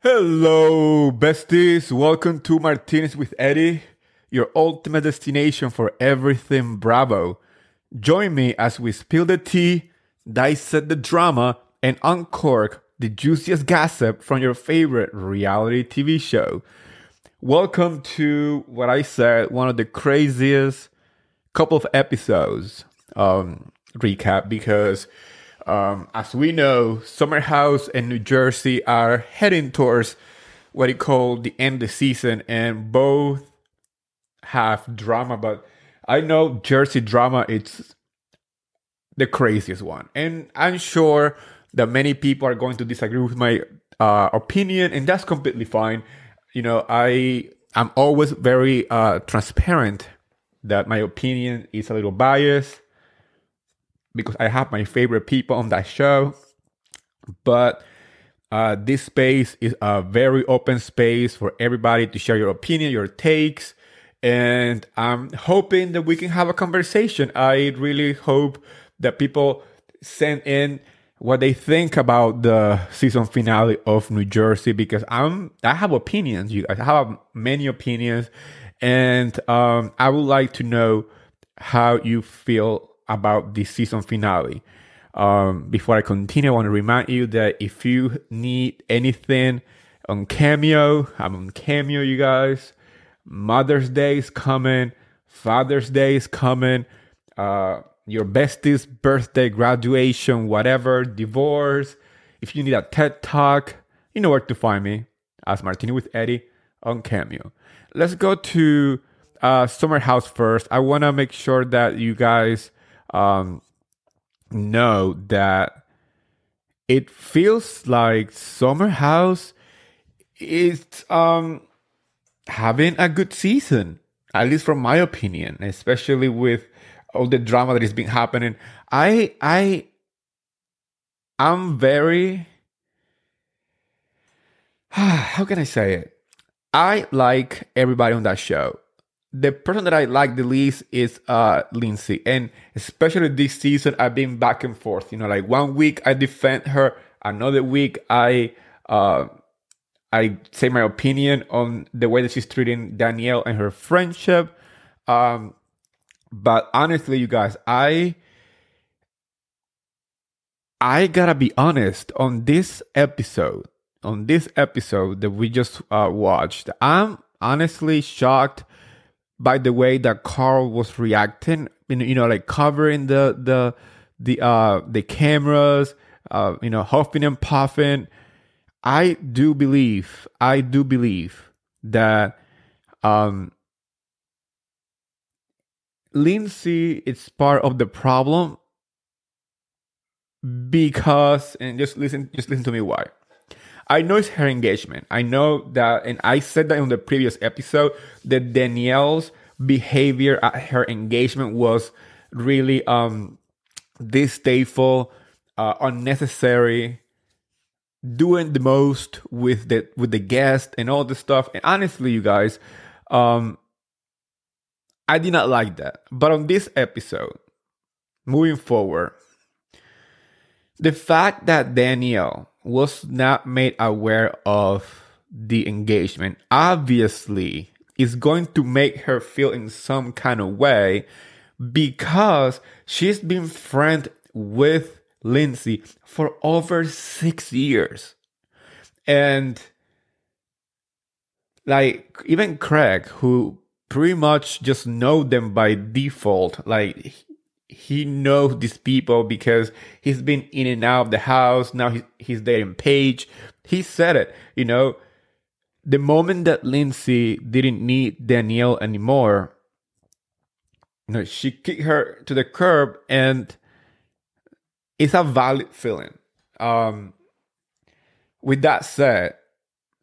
Hello, besties. Welcome to MarTEAnis with Eddy, your ultimate destination for everything Bravo. Join me as we spill the tea, dissect the drama, and uncork the juiciest gossip from your favorite reality TV show. Welcome to what I said, one of the craziest couple of episodes um, recap because um, as we know, Summer House and New Jersey are heading towards what you called the end of the season, and both have drama. But I know Jersey drama it's the craziest one, and I'm sure that many people are going to disagree with my uh, opinion, and that's completely fine. You know, I I'm always very uh, transparent that my opinion is a little biased because I have my favorite people on that show. But uh, this space is a very open space for everybody to share your opinion, your takes, and I'm hoping that we can have a conversation. I really hope that people send in what they think about the season finale of New Jersey because I'm I have opinions. You guys I have many opinions, and um, I would like to know how you feel about the season finale. Um, before I continue, I want to remind you that if you need anything on Cameo, I'm on Cameo, you guys. Mother's Day is coming, Father's Day is coming, uh, your bestie's birthday, graduation, whatever, divorce. If you need a TED Talk, you know where to find me. As Martini with Eddy on Cameo. Let's go to uh, Summer House first. I want to make sure that you guys um, know that it feels like Summer House is um, having a good season, at least from my opinion, especially with all the drama that has been happening. I I I'm very how can I say it? I like everybody on that show the person that I like the least is uh Lindsay. And especially this season I've been back and forth. You know, like one week I defend her, another week I uh I say my opinion on the way that she's treating Danielle and her friendship. Um but honestly, you guys, I I gotta be honest on this episode, on this episode that we just uh, watched, I'm honestly shocked by the way that Carl was reacting, you know, like covering the the the uh the cameras, uh, you know, huffing and puffing. I do believe, I do believe that um Lindsay is part of the problem because and just listen just listen to me why. I know it's her engagement. I know that, and I said that in the previous episode, that Danielle's behavior at her engagement was really um distasteful, uh, unnecessary, doing the most with the with the guest and all this stuff. And honestly, you guys, um, I did not like that. But on this episode, moving forward, the fact that Danielle was not made aware of the engagement obviously is going to make her feel in some kind of way because she's been friends with Lindsay for over six years. And like even Craig, who pretty much just know them by default, like he knows these people because he's been in and out of the house. Now he's, he's dating Paige. He said it, you know, the moment that Lindsay didn't need Danielle anymore, you know, she kicked her to the curb and it's a valid feeling. Um, with that said,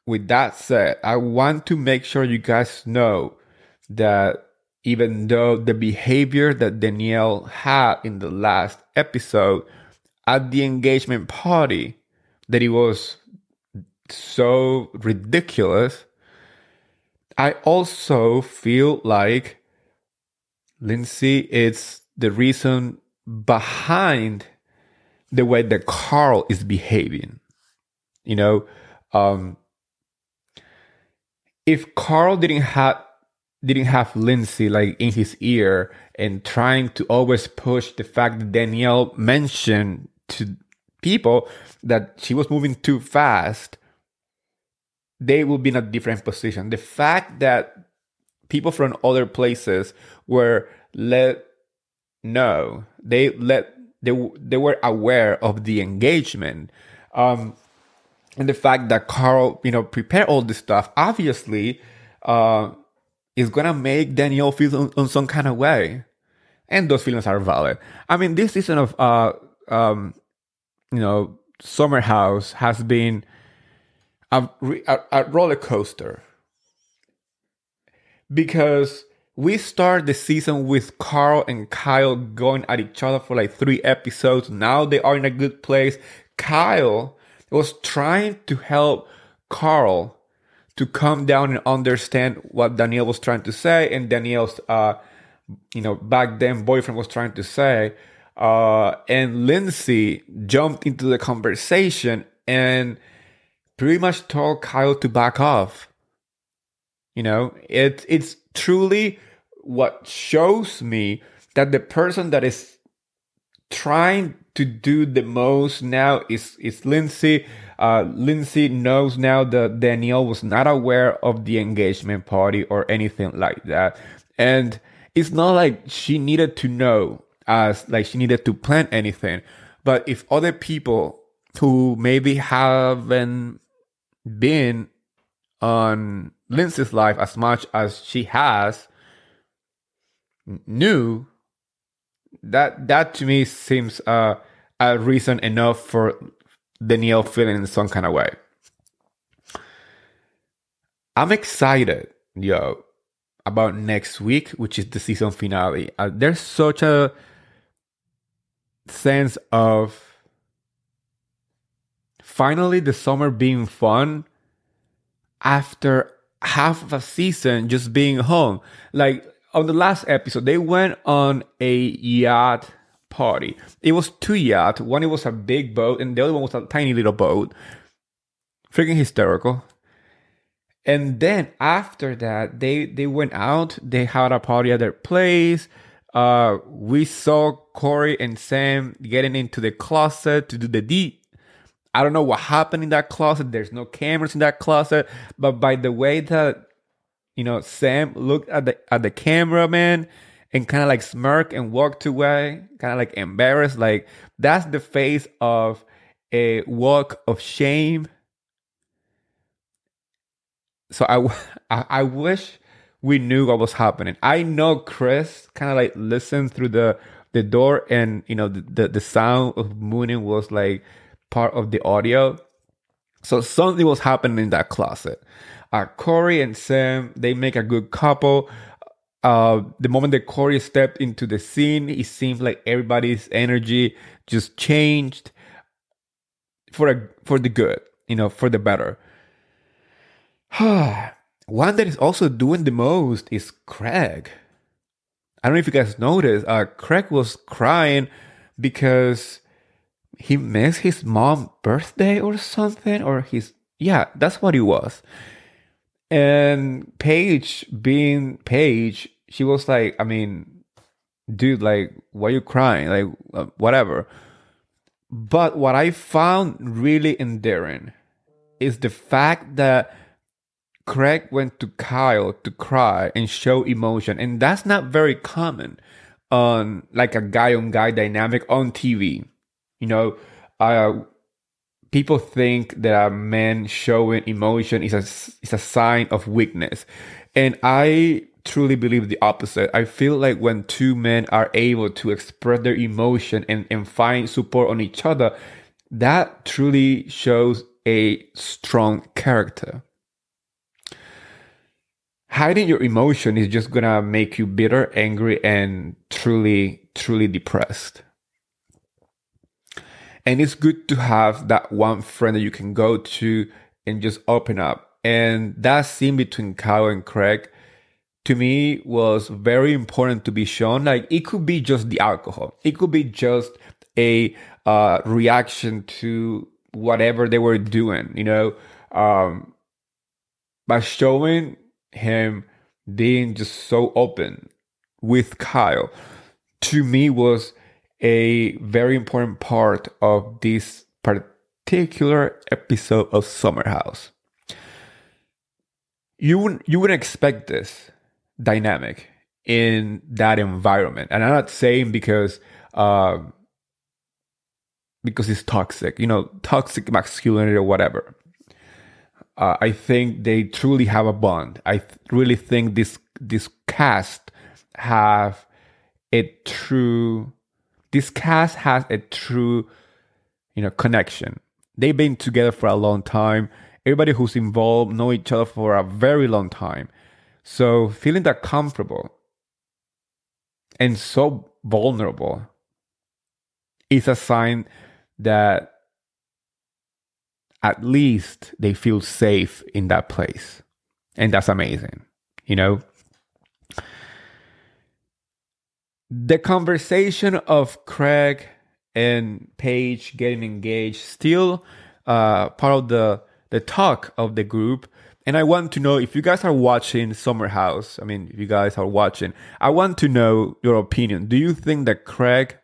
with that said, I want to make sure you guys know that even though the behavior that Danielle had in the last episode at the engagement party that it was so ridiculous, I also feel like Lindsay is the reason behind the way that Carl is behaving. You know, um, if Carl didn't have didn't have Lindsay like in his ear and trying to always push the fact that Danielle mentioned to people that she was moving too fast, they would be in a different position. The fact that people from other places were let know, they let they they were aware of the engagement. Um, and the fact that Carl, you know, prepared all this stuff, obviously, uh, is gonna make Danielle feel on, on, some kind of way, and those feelings are valid. I mean, this season of, uh, um, you know, Summer House has been a, a, a roller coaster because we start the season with Carl and Kyle going at each other for like three episodes. Now they are in a good place. Kyle was trying to help Carl to come down and understand what Danielle was trying to say, and Danielle's, uh, you know, back then boyfriend was trying to say. Uh, and Lindsay jumped into the conversation and pretty much told Kyle to back off. You know, it it's truly what shows me that the person that is trying to do the most now is is Lindsay. Uh, Lindsay knows now that Danielle was not aware of the engagement party or anything like that, and it's not like she needed to know as like she needed to plan anything. But if other people who maybe haven't been on Lindsay's life as much as she has knew that that to me seems uh, a reason enough for Danielle feeling in some kind of way. I'm excited, yo, about next week, which is the season finale. Uh, there's such a sense of finally the summer being fun after half of a season just being home. Like on the last episode, they went on a yacht party. It was two yachts. One it was a big boat, and the other one was a tiny little boat. Freaking hysterical. And then after that, they they went out. They had a party at their place. Uh, we saw Corey and Sam getting into the closet to do the deed. I don't know what happened in that closet. There's no cameras in that closet, but by the way that you know Sam looked at the at the cameraman and kind of like smirked and walked away, kind of like embarrassed, like that's the face of a walk of shame. So I I, I wish we knew what was happening. I know Chris kind of like listened through the the door and you know the, the, the sound of mooning was like part of the audio. So something was happening in that closet. Uh, Cory and Sam, they make a good couple. Uh, the moment that Corey stepped into the scene, it seems like everybody's energy just changed for a for the good, you know, for the better. One that is also doing the most is Craig. I don't know if you guys noticed. Uh, Craig was crying because he missed his mom's birthday or something, or his yeah, that's what it was. And Paige, being Paige, she was like, I mean, dude, like, why are you crying? Like, uh, whatever. But what I found really endearing is the fact that Craig went to Kyle to cry and show emotion, and that's not very common on like a guy on guy dynamic on TV. You know, uh, people think that a man showing emotion is a is a sign of weakness, and I truly believe the opposite. I feel like when two men are able to express their emotion and, and find support on each other, that truly shows a strong character hiding your emotion is just gonna make you bitter, angry, and truly, truly depressed. And it's good to have that one friend that you can go to and just open up. And that scene between Kyle and Craig, to me, was very important to be shown. Like it could be just the alcohol, it could be just a uh, reaction to whatever they were doing, you know. Um, by showing him being just so open with Kyle, to me was a very important part of this particular episode of Summer House. You wouldn't you wouldn't expect this dynamic in that environment, and I'm not saying because um, because it's toxic, you know, toxic masculinity or whatever. Uh, I think they truly have a bond. I th- really think this this cast have a true this cast has a true you know connection. They've been together for a long time. Everybody who's involved know each other for a very long time. So feeling that comfortable and so vulnerable is a sign that at least they feel safe in that place. And that's amazing, you know? The conversation of Craig and Paige getting engaged still uh, part of the the talk of the group. And I want to know if you guys are watching Summer House. I mean, if you guys are watching, I want to know your opinion. Do you think that Craig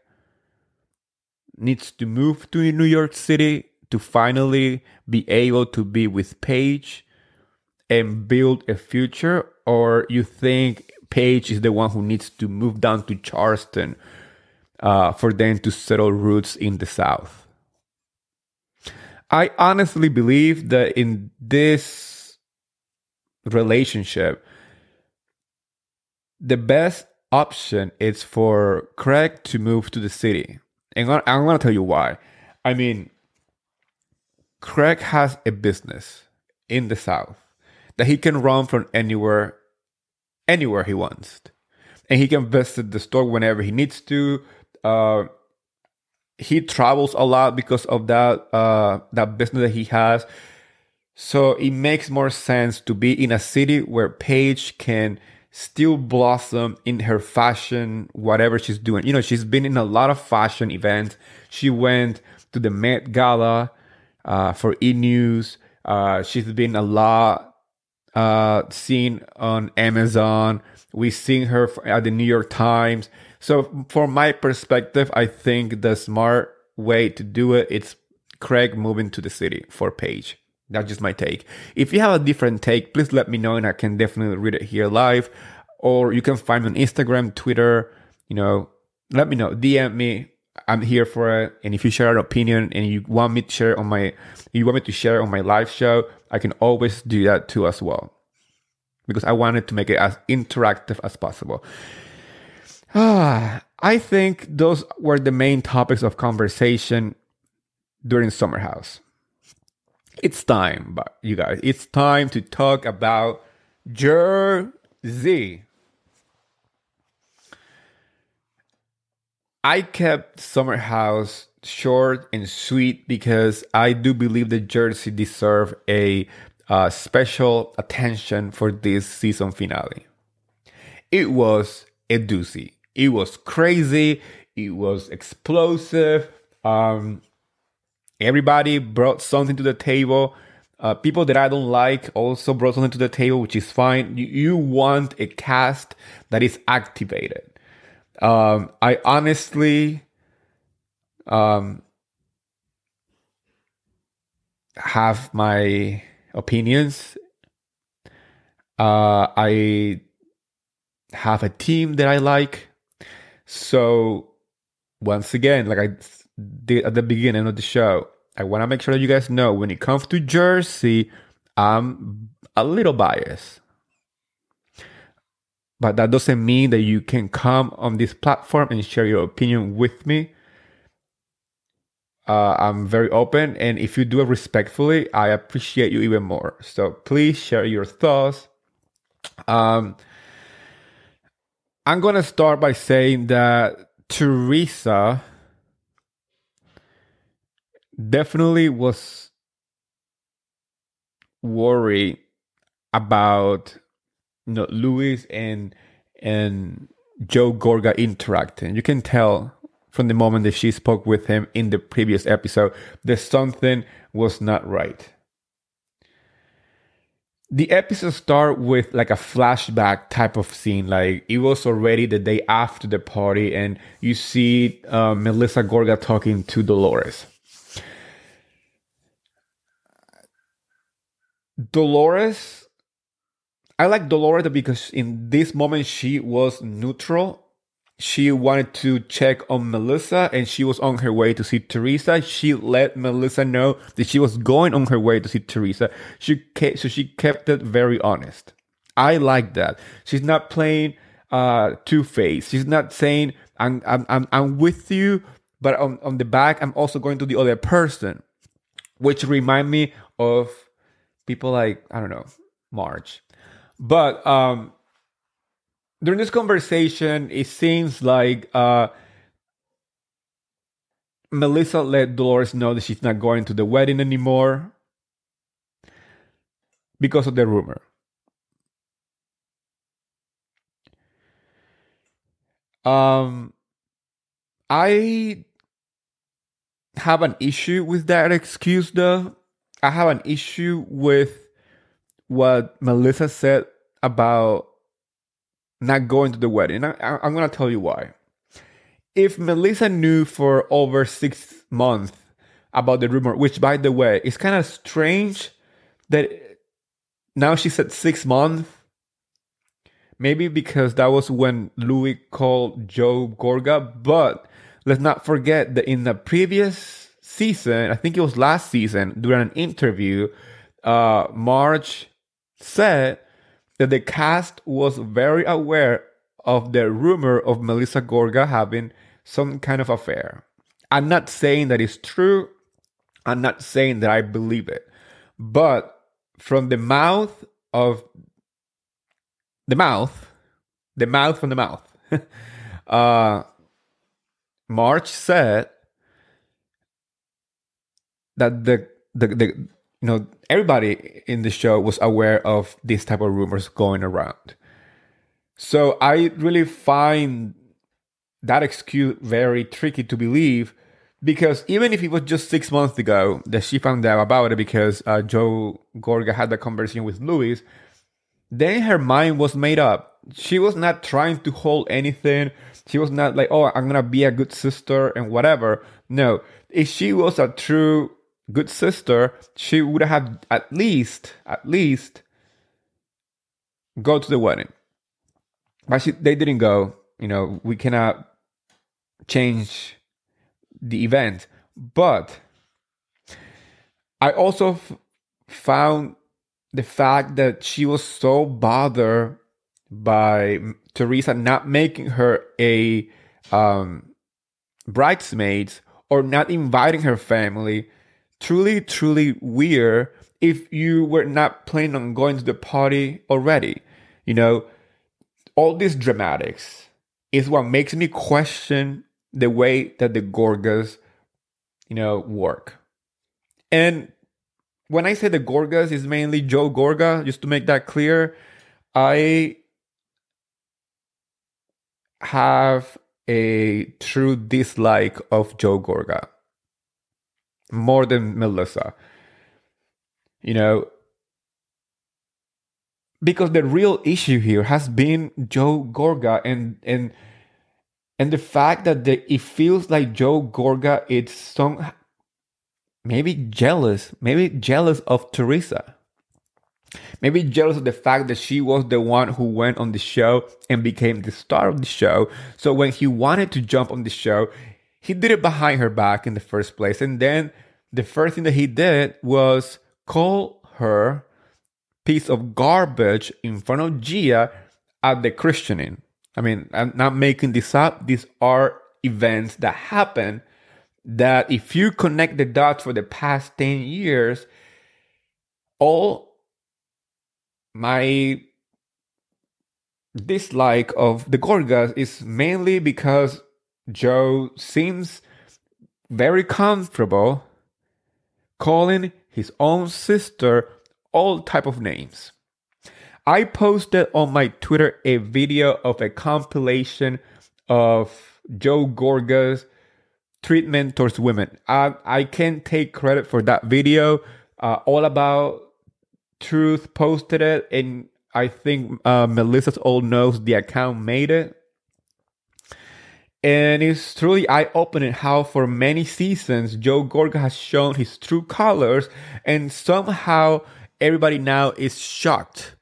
needs to move to New York City to finally be able to be with Paige and build a future? Or you think Paige is the one who needs to move down to Charleston uh, for them to settle roots in the South? I honestly believe that in this relationship, the best option is for Craig to move to the city. And I'm going to tell you why. I mean, Craig has a business in the South that he can run from anywhere, anywhere he wants. And he can visit the store whenever he needs to. Uh, he travels a lot because of that uh, that business that he has. So it makes more sense to be in a city where Paige can still blossom in her fashion, whatever she's doing. You know, she's been in a lot of fashion events. She went to the Met Gala uh, for E News. Uh, she's been a lot uh, seen on Amazon. We've seen her at the New York Times. So, from my perspective, I think the smart way to do it it's Craig moving to the city for Paige. That's just my take. If you have a different take, please let me know and I can definitely read it here live. Or you can find me on Instagram, Twitter, you know, let me know. DM me. I'm here for it. And if you share an opinion and you want me to share on my you want me to share on my live show, I can always do that too as well. Because I wanted to make it as interactive as possible. Ah, I think those were the main topics of conversation during Summer House it's time, but you guys, it's time to talk about Jersey. I kept Summer House short and sweet because I do believe that Jersey deserve a uh, special attention for this season finale. It was a doozy. It was crazy. It was explosive. Um, Everybody brought something to the table. Uh, people that I don't like also brought something to the table, which is fine. You, you want a cast that is activated. Um, I honestly um, have my opinions. Uh, I have a team that I like. So, once again, like I did at the beginning of the show, I want to make sure that you guys know when it comes to Jersey, I'm a little biased. But that doesn't mean that you can come on this platform and share your opinion with me. Uh, I'm very open, and if you do it respectfully, I appreciate you even more. So please share your thoughts. Um, I'm gonna start by saying that Teresa definitely was worried about know Luis and and Joe Gorga interacting. You can tell from the moment that she spoke with him in the previous episode that something was not right. the episode start with like a flashback type of scene like it was already the day after the party and you see uh, melissa gorga talking to dolores dolores i like dolores because in this moment she was neutral she wanted to check on Melissa and she was on her way to see Teresa. She let Melissa know that she was going on her way to see Teresa. She kept, so she kept it very honest. I like that. She's not playing uh, two faced. She's not saying I'm I'm I'm, I'm with you, but on, on the back I'm also going to the other person, which remind me of people like I don't know Marge, but um during this conversation, it seems like uh, Melissa let Dolores know that she's not going to the wedding anymore because of the rumor. Um, I have an issue with that excuse, though. I have an issue with what Melissa said about not going to the wedding. I, I'm going to tell you why. If Melissa knew for over six months about the rumor, which by the way, is kind of strange that now she said six months. Maybe because that was when Louis called Joe Gorga, but let's not forget that in the previous season, I think it was last season, during an interview, uh, Marge said that the cast was very aware of the rumor of Melissa Gorga having some kind of affair. I'm not saying that it's true. I'm not saying that I believe it. But from the mouth of the mouth, the mouth from the mouth, uh, Marge said that the, the, the you know, everybody in the show was aware of these type of rumors going around. So I really find that excuse very tricky to believe because even if it was just six months ago that she found out about it because uh, Joe Gorga had the conversation with Louis, then her mind was made up. She was not trying to hold anything. She was not like, oh, I'm gonna be a good sister and whatever. No, if she was a true good sister, she would have at least, at least go to the wedding. But she, they didn't go. You know, we cannot change the event. But I also f- found the fact that she was so bothered by Teresa not making her a um, bridesmaid or not inviting her family truly, truly weird if you were not planning on going to the party already. You know, all these dramatics is what makes me question the way that the Gorgas, you know, work. And when I say the Gorgas is mainly Joe Gorga, just to make that clear, I have a true dislike of Joe Gorga more than Melissa. You know, because the real issue here has been Joe Gorga and and and the fact that the, it feels like Joe Gorga is some maybe jealous, maybe jealous of Teresa. Maybe jealous of the fact that she was the one who went on the show and became the star of the show. So when he wanted to jump on the show, he did it behind her back in the first place. And then the first thing that he did was call her piece of garbage in front of Gia at the christening. I mean, I'm not making this up. These are events that happen that if you connect the dots for the past 10 years, all my dislike of the Gorgas is mainly because Joe seems very comfortable calling his own sister all type of names. I posted on my Twitter a video of a compilation of Joe Gorga's treatment towards women. I, I can't take credit for that video. Uh, all about Truth posted it, and I think uh, Melissa's old knows the account made it. And it's truly eye opening how, for many seasons, Joe Gorga has shown his true colors, and somehow everybody now is shocked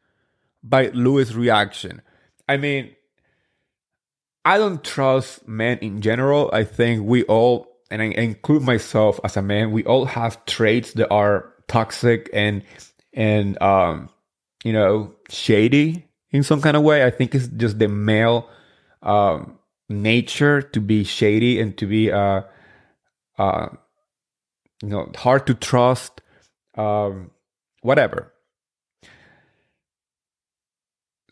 by Lewis' reaction. I mean, I don't trust men in general. I think we all, and I include myself as a man, we all have traits that are toxic and and um, you know shady in some kind of way. I think it's just the male um, nature to be shady and to be uh, uh, you know hard to trust, um, whatever.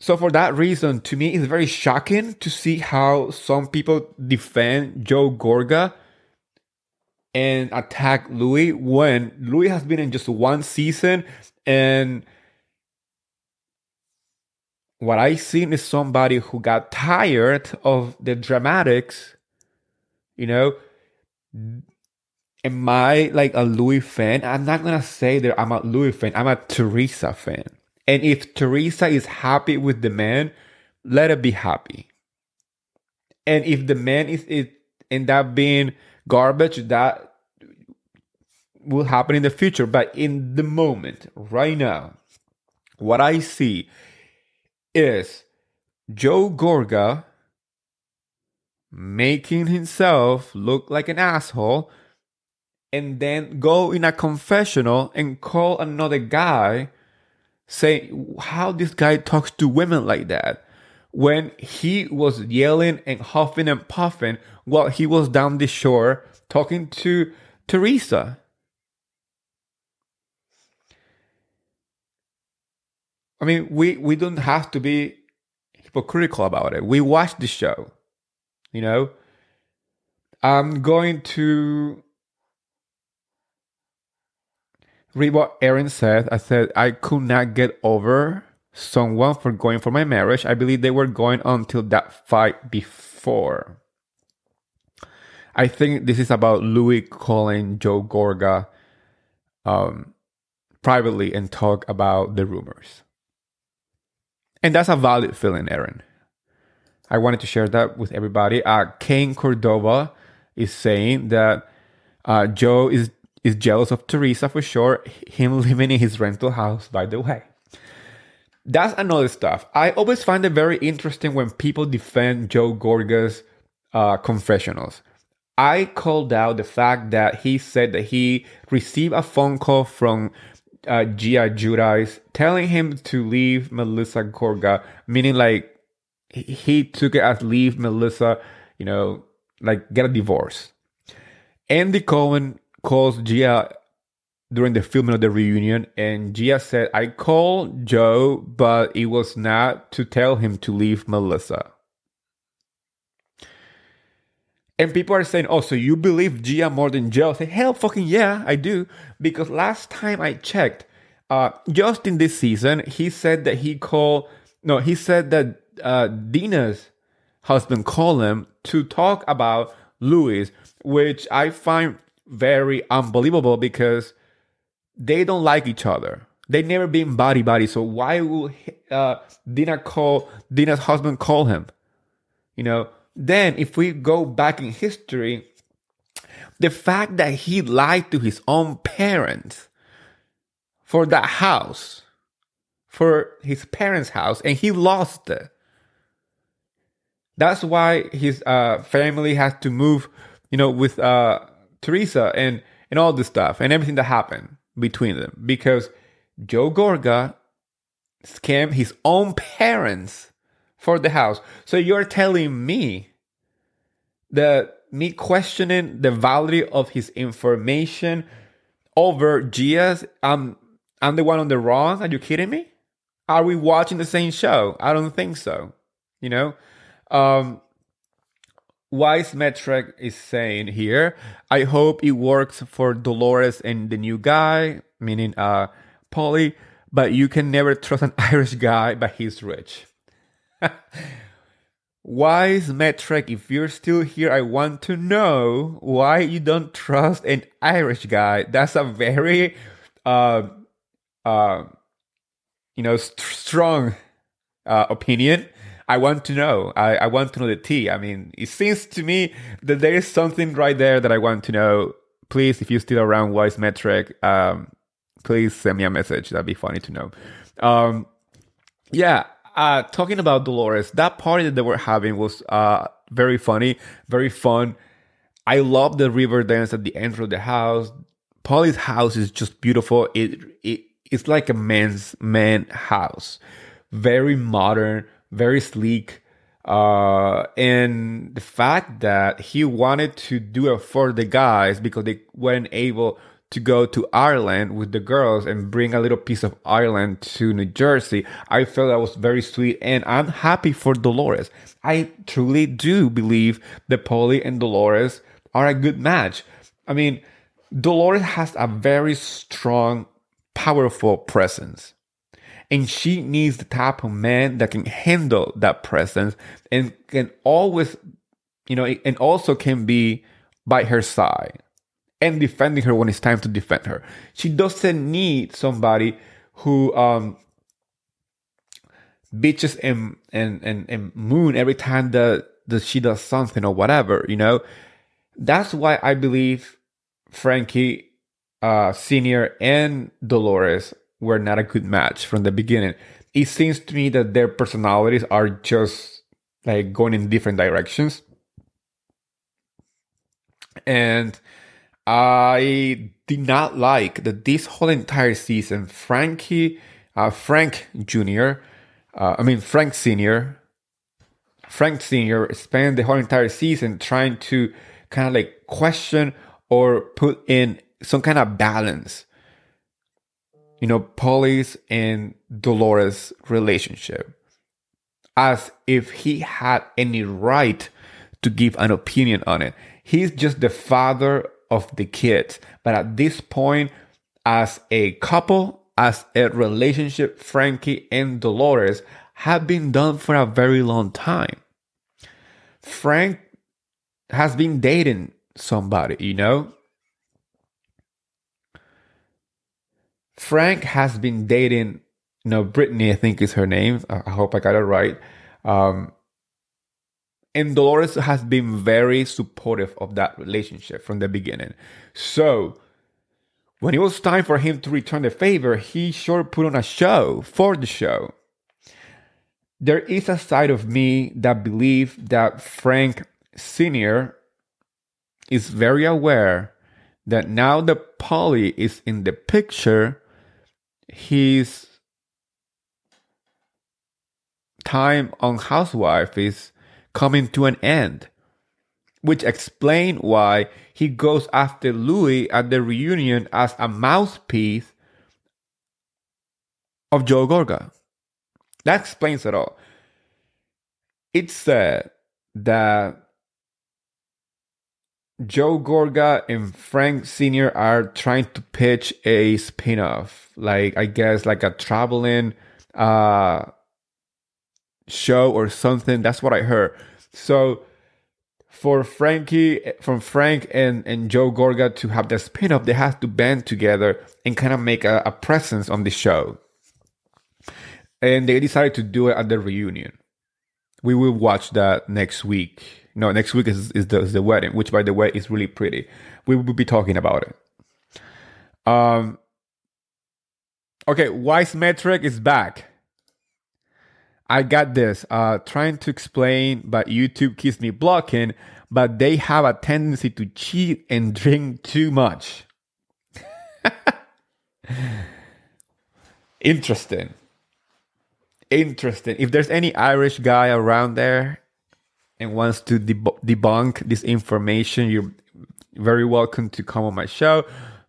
So for that reason, to me, it's very shocking to see how some people defend Joe Gorga and attack Louis when Louis has been in just one season and what I seen is somebody who got tired of the dramatics, you know. Am I like a Louis fan? I'm not gonna say that I'm a Louis fan. I'm a Teresa fan. And if Teresa is happy with the man, let her be happy. And if the man is, is end up being garbage, that will happen in the future. But in the moment, right now, what I see is Joe Gorga making himself look like an asshole and then go in a confessional and call another guy say how this guy talks to women like that when he was yelling and huffing and puffing while he was down the shore talking to Teresa. I mean, we, we don't have to be hypocritical about it. We watch the show, you know. I'm going to read what Erin said. I said I could not get over someone for going for my marriage. I believe they were going until that fight before. I think this is about Louis calling Joe Gorga um, privately and talk about the rumors. And that's a valid feeling, Aaron. I wanted to share that with everybody. Uh, Kane Cordova is saying that uh, Joe is is jealous of Teresa for sure. Him living in his rental house, by the way. That's another stuff. I always find it very interesting when people defend Joe Gorga's uh, confessionals. I called out the fact that he said that he received a phone call from uh, Gia Giudice telling him to leave Melissa Gorga, meaning like he took it as leave Melissa, you know, like get a divorce. Andy Cohen calls Gia during the filming of the reunion, and Gia said, I called Joe, but it was not to tell him to leave Melissa. And people are saying, oh, so you believe Gia more than Joe? I say, hell fucking yeah, I do. Because last time I checked, uh, just in this season, he said that he called, no, he said that uh, Dina's husband called him to talk about Louis, which I find very unbelievable because they don't like each other. They never been body body. So why will uh, Dina call Dina's husband call him? You know. Then if we go back in history, the fact that he lied to his own parents for that house, for his parents' house, and he lost it. That's why his uh, family has to move, you know, with uh, Teresa and and all this stuff and everything that happened between them because Joe Gorga scammed his own parents for the house. So you're telling me that me questioning the validity of his information over Gia's, I'm I'm the one on the wrong? Are you kidding me? Are we watching the same show? I don't think so. You know? Um Wise Metric is saying here, I hope it works for Dolores and the new guy, meaning uh Paulie, but you can never trust an Irish guy, but he's rich. Wise Metric, if you're still here, I want to know why you don't trust an Irish guy. That's a very uh uh you know, st- strong uh, opinion. I want to know. I, I want to know the tea. I mean, it seems to me that there is something right there that I want to know. Please, if you're still around Wise Metric, um, please send me a message. That'd be funny to know. Um, yeah, uh, talking about Dolores, that party that they were having was uh, very funny, very fun. I love the river dance at the entrance of the house. Paulie's house is just beautiful. It, it it's like a man's man house, very modern, very sleek. Uh, and the fact that he wanted to do it for the guys because they weren't able to go to Ireland with the girls and bring a little piece of Ireland to New Jersey. I felt that was very sweet and I'm happy for Dolores. I truly do believe that Paulie and Dolores are a good match. I mean, Dolores has a very strong, powerful presence. And she needs the type of man that can handle that presence and can always, you know, and also can be by her side and defending her when it's time to defend her. She doesn't need somebody who um bitches and and and, and moon every time that, that she does something or whatever, you know. That's why I believe Frankie uh Senior and Dolores were not a good match from the beginning. It seems to me that their personalities are just like going in different directions. And I did not like that this whole entire season, Frankie, uh, Frank Jr., uh, I mean, Frank Sr., Frank Sr. spent the whole entire season trying to kind of like question or put in some kind of balance, you know, Paulie's and Dolores' relationship as if he had any right to give an opinion on it. He's just the father of the kids. But at this point, as a couple, as a relationship, Frankie and Dolores have been done for a very long time. Frank has been dating somebody, you know? Frank has been dating, you know, Brittany, I think is her name. I hope I got it right. Um, and Dolores has been very supportive of that relationship from the beginning. So, when it was time for him to return the favor, he sure put on a show for the show. There is a side of me that believes that Frank Sr. is very aware that now that Paulie is in the picture, his time on Housewife is coming to an end, which explain why he goes after Louis at the reunion as a mouthpiece of Joe Gorga. That explains it all. It's said that Joe Gorga and Frank Sr. are trying to pitch a spin-off, like I guess like a traveling uh show or something. That's what I heard. So for Frankie, from Frank and, and Joe Gorga to have the spin off, they have to band together and kind of make a, a presence on the show. And they decided to do it at the reunion. We will watch that next week. No, next week is, is, the, is the wedding, which by the way is really pretty. We will be talking about it. Um, okay, Wise Metric is back. I got this. Uh, trying to explain, but YouTube keeps me blocking. But they have a tendency to cheat and drink too much. Interesting. Interesting. If there's any Irish guy around there and wants to deb- debunk this information, you're very welcome to come on my show.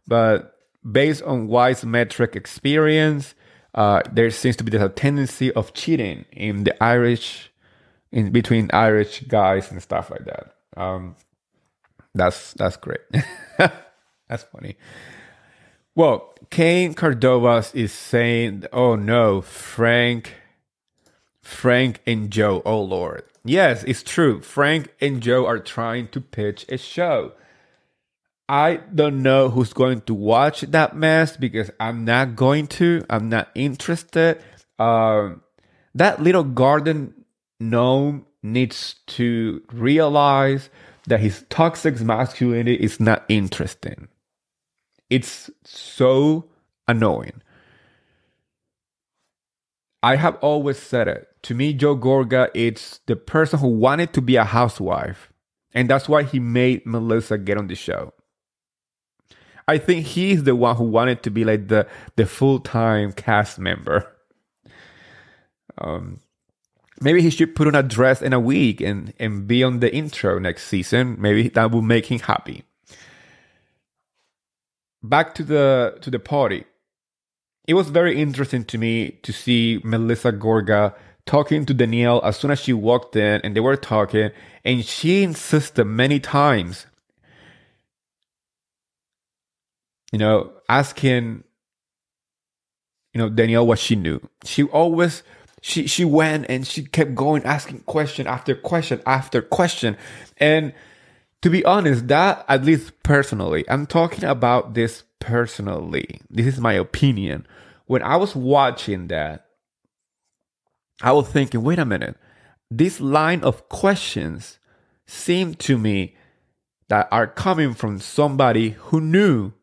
But based on Wise Metric experience, uh, there seems to be a tendency of cheating in the Irish, in between Irish guys and stuff like that. Um, that's that's great. that's funny. Well, Kane Cardovas is saying, "Oh no, Frank, Frank and Joe. Oh Lord, yes, it's true. Frank and Joe are trying to pitch a show." I don't know who's going to watch that mess because I'm not going to. I'm not interested. uh, that little garden gnome needs to realize that his toxic masculinity is not interesting. It's so annoying. I have always said it. To me, Joe Gorga, it's the person who wanted to be a housewife. And that's why he made Melissa get on the show. I think he's the one who wanted to be like the, the full time cast member. Um, maybe he should put on a dress and a wig and, and be on the intro next season. Maybe that will make him happy. Back to the to the party it was very interesting to me to see Melissa Gorga talking to Danielle as soon as she walked in and they were talking, and she insisted many times, you know, asking, you know, Danielle what she knew. She always she she went and she kept going asking question after question after question. And to be honest that at least personally i'm talking about this personally. This is my opinion. When I was watching that, I was thinking, wait a minute, this line of questions seem to me that are coming from somebody who knew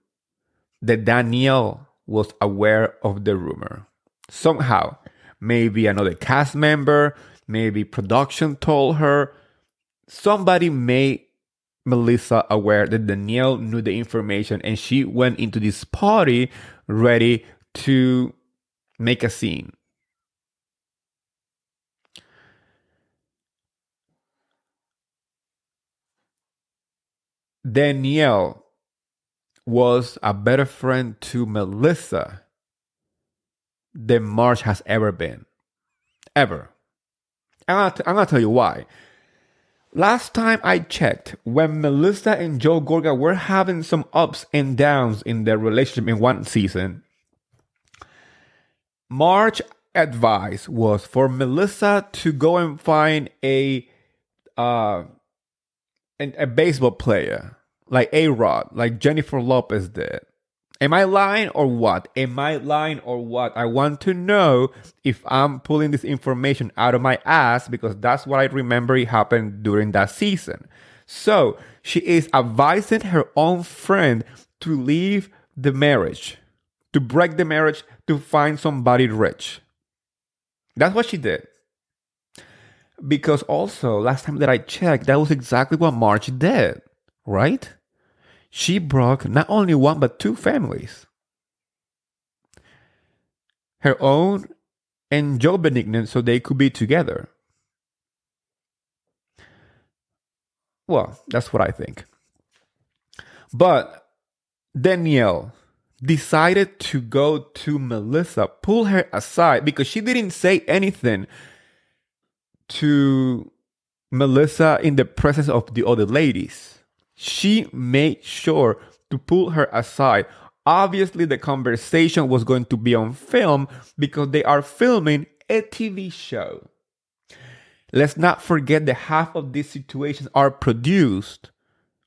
that Danielle was aware of the rumor. Somehow, maybe another cast member, maybe production told her, somebody made Melissa aware that Danielle knew the information and she went into this party ready to make a scene. Danielle was a better friend to Melissa than Marge has ever been. Ever. I'm gonna, t- I'm gonna tell you why. Last time I checked, when Melissa and Joe Gorga were having some ups and downs in their relationship in one season, Marge advice was for Melissa to go and find a uh a baseball player like A Rod, like Jennifer Lopez did. Am I lying or what? Am I lying or what? I want to know if I'm pulling this information out of my ass because that's what I remember it happened during that season. So she is advising her own friend to leave the marriage to break the marriage to find somebody rich. That's what she did. Because also, last time that I checked, that was exactly what Marge did, right? She broke not only one, but two families her own and Joe Benigno so they could be together. Well, that's what I think. But Danielle, decided to go to Melissa, pull her aside because she didn't say anything to Melissa in the presence of the other ladies. She made sure to pull her aside. Obviously, the conversation was going to be on film because they are filming a TV show. Let's not forget that half of these situations are produced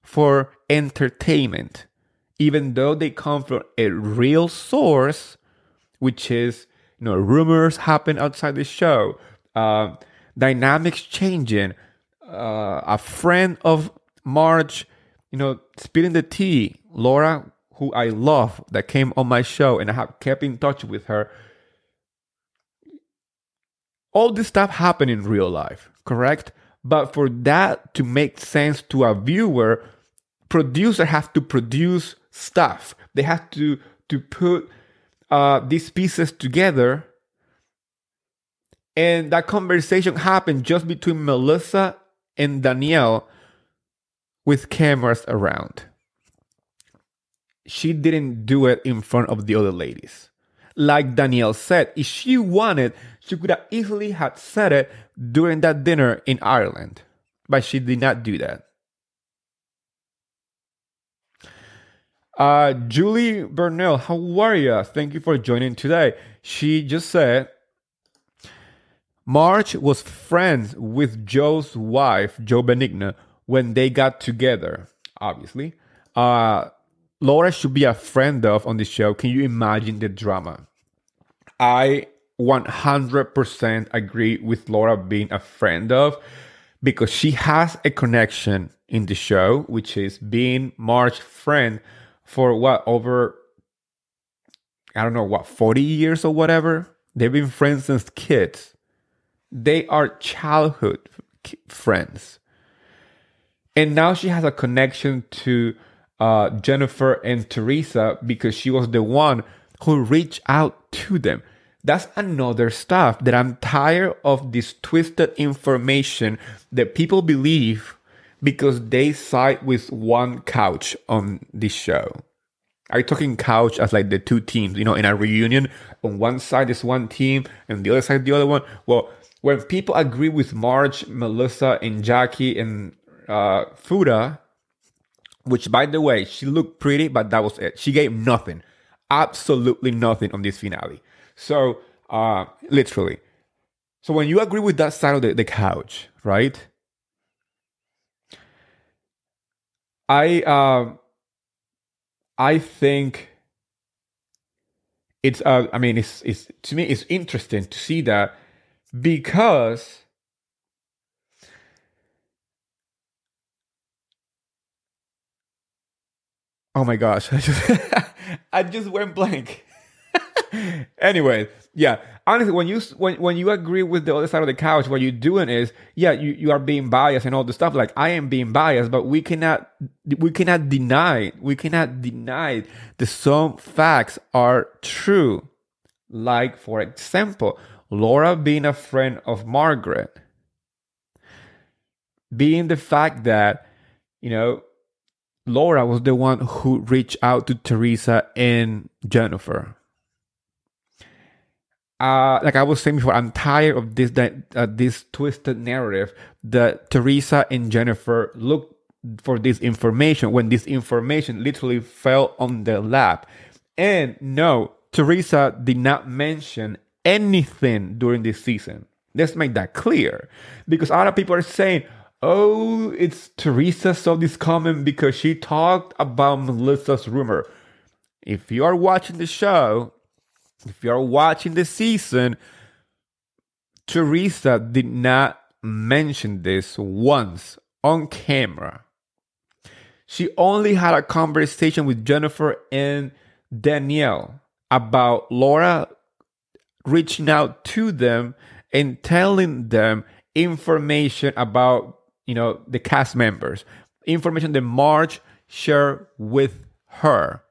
for entertainment even though they come from a real source, which is you know rumors happen outside the show, uh, dynamics changing. Uh, a friend of Marge, you know, spilling the tea. Laura, who I love, that came on my show, and I have kept in touch with her. All this stuff happened in real life, correct? But for that to make sense to a viewer, producer have to produce stuff. They have to to put uh, these pieces together, and that conversation happened just between Melissa and Danielle with cameras around. She didn't do it in front of the other ladies. Like Danielle said, if she wanted, she could have easily had said it during that dinner in Ireland, but she did not do that. Uh, Julie Burnell, how are you? Thank you for joining today. She just said Marge was friends with Joe's wife, Joe Benigno, when they got together, obviously. Uh, Laura should be a friend of on the show. Can you imagine the drama? I 100% agree with Laura being a friend of because she has a connection in the show, which is being Marge's friend for what over I don't know what 40 years or whatever. They've been friends since kids. They are childhood friends. And now she has a connection to uh, Jennifer and Teresa because she was the one who reached out to them. That's another stuff that I'm tired of this twisted information that people believe because they side with one couch on this show. Are you talking couch as like the two teams? You know, in a reunion, on one side is one team and the other side the other one. Well, when people agree with Marge, Melissa, and Jackie and uh, Fuda, which by the way, she looked pretty, but that was it. She gave nothing, absolutely nothing on this finale. So, uh, literally. So when you agree with that side of the, the couch, right? I uh, I think it's uh, I mean it's it's to me it's interesting to see that because oh my gosh. I just, I just went blank. Anyway yeah. Honestly when you when, when you agree with the other side of the couch what you're doing is yeah you, you are being biased and all the stuff. Like i am being biased but we cannot we cannot deny we cannot deny that some facts are true. Like for example Laura being a friend of Margaret, being the fact that, you know, Laura was the one who reached out to Teresa and Jennifer. Uh, like I was saying before, I'm tired of this uh, this twisted narrative that Teresa and Jennifer looked for this information when this information literally fell on their lap. And no, Teresa did not mention anything during this season. Let's make that clear. Because a lot of people are saying, oh, it's Teresa saw this comment because she talked about Melissa's rumor. If you are watching the show, if you are watching the season, Teresa did not mention this once on camera. She only had a conversation with Jennifer and Danielle about Laura reaching out to them and telling them information about you know the cast members. Information that marge shared with her.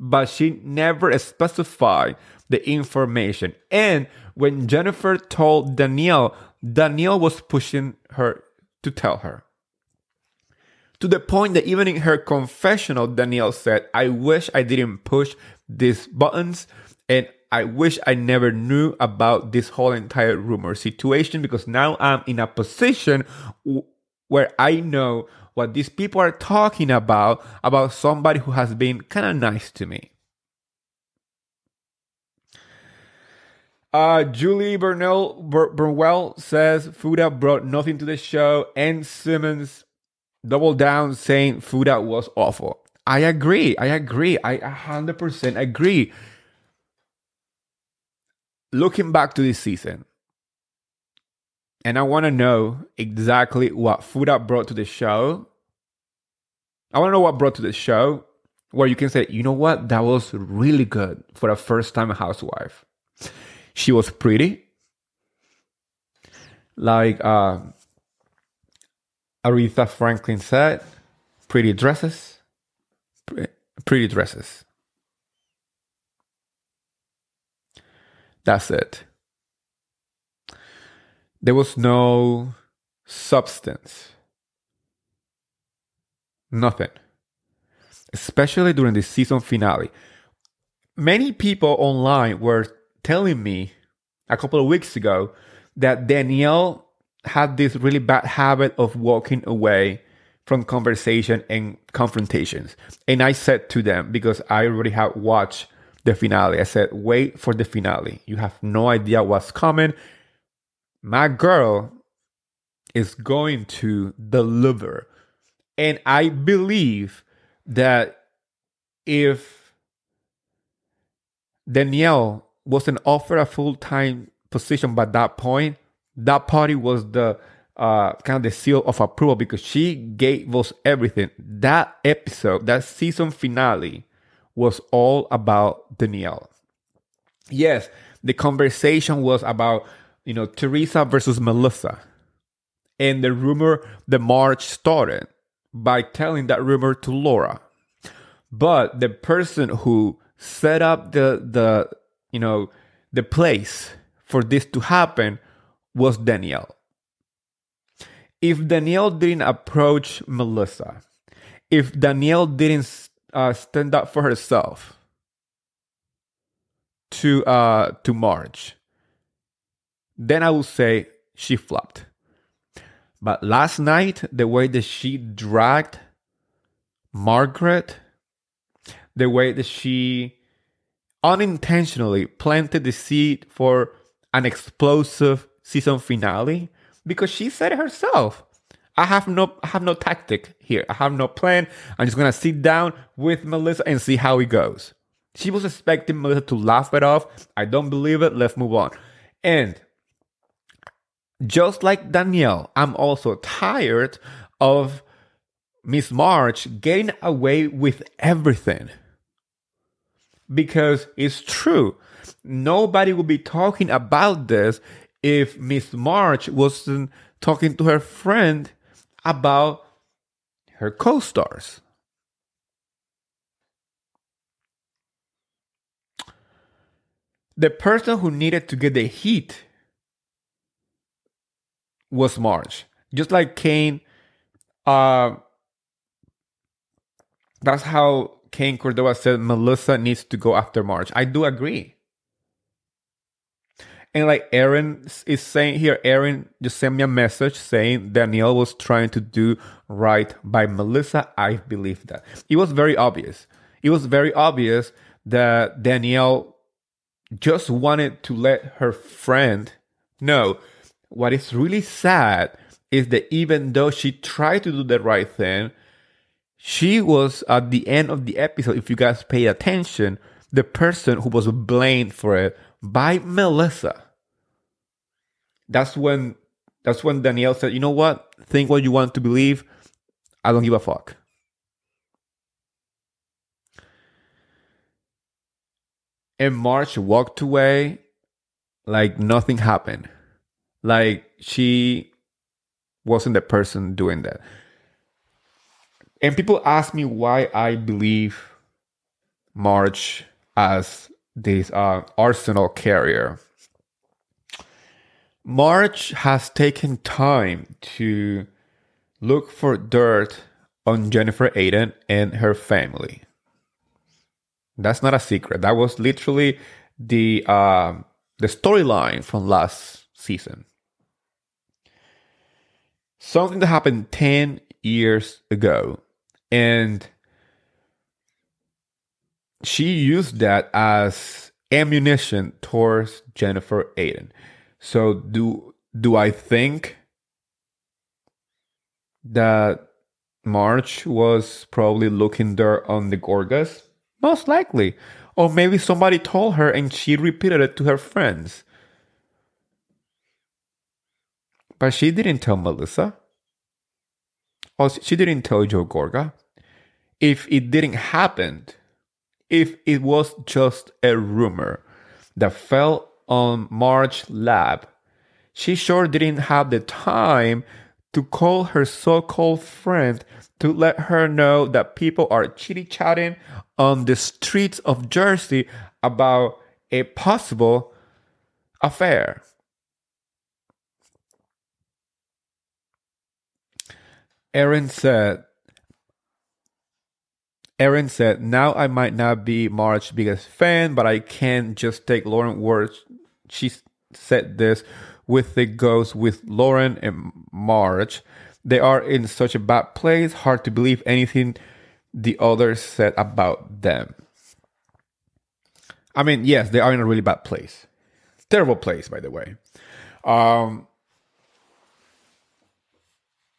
But she never specified the information. And when jennifer told danielle danielle was pushing her to tell her. To the point that even in her confessional danielle said i wish i didn't push these buttons and I wish I never knew about this whole entire rumor situation because now I'm in a position w- where I know what these people are talking about about somebody who has been kind of nice to me. Uh, Julie Burnell Bur- Burnwell says Fuda brought nothing to the show, and Simmons doubled down saying Fuda was awful. I agree. I agree. I 100% agree looking back to this season, and I want to know exactly what Fuda brought to the show. I want to know what brought to the show where you can say, you know what, that was really good for a first time housewife. She was pretty. Like uh, Aretha Franklin said, pretty dresses. Pretty dresses. That's it. There was no substance. Nothing. Especially during the season finale. Many people online were telling me a couple of weeks ago that Danielle had this really bad habit of walking away from conversation and confrontations. And I said to them, because I already had watched the finale. I said, wait for the finale. You have no idea what's coming. My girl is going to deliver. And I believe that if Danielle wasn't offered a full time position by that point, that party was the uh, kind of the seal of approval because she gave us everything. That episode, that season finale, was all about Danielle. Yes, the conversation was about you know Teresa versus Melissa, and the rumor the march started by telling that rumor to Laura, but the person who set up the the you know the place for this to happen was Danielle. If Danielle didn't approach Melissa, if Danielle didn't uh, stand up for herself to uh, to Marge, then I would say she flopped. But last night, the way that she dragged Margaret, the way that she unintentionally planted the seed for an explosive season finale because she said it herself. I have no I have no tactic here. I have no plan. I'm just gonna sit down with Melissa and see how it goes. She was expecting Melissa to laugh it off. I don't believe it. Let's move on. And just like Danielle, I'm also tired of Miss March getting away with everything. Because it's true. Nobody would be talking about this if Miss March wasn't talking to her friend about her co stars. The person who needed to get the heat was March. Just like Kane, uh, that's how Kane Cordova said Melissa needs to go after March. I do agree. And like Aaron is saying here, Aaron just sent me a message saying Danielle was trying to do right by Melissa. I believe that. It was very obvious. It was very obvious that Danielle just wanted to let her friend know. What is really sad is that even though she tried to do the right thing, she was at the end of the episode, if you guys pay attention, the person who was blamed for it by Melissa that's when that's when Danielle said, "You know what? Think what you want to believe. I don't give a fuck." And March walked away like nothing happened. Like she wasn't the person doing that. And people ask me why I believe March as this uh, Arsenal carrier. March has taken time to look for dirt on Jennifer Aydin and her family. That's not a secret. That was literally the uh, the storyline from last season. Something that happened ten years ago, and she used that as ammunition towards Jennifer Aydin. So do do I think that March was probably looking there on the Gorgas? Most likely. Or maybe somebody told her and she repeated it to her friends. But she didn't tell Melissa. Or she didn't tell Joe Gorga. If it didn't happen, if it was just a rumor that fell on March lab, she sure didn't have the time to call her so called friend to let her know that people are chitty chatting on the streets of Jersey about a possible affair. Aaron said, Aaron said, Now I might not be March's biggest fan, but I can't just take Lauren words she said this with the ghost with Lauren and Marge. They are in such a bad place, hard to believe anything the others said about them. I mean, yes, they are in a really bad place. Terrible place, by the way. Um,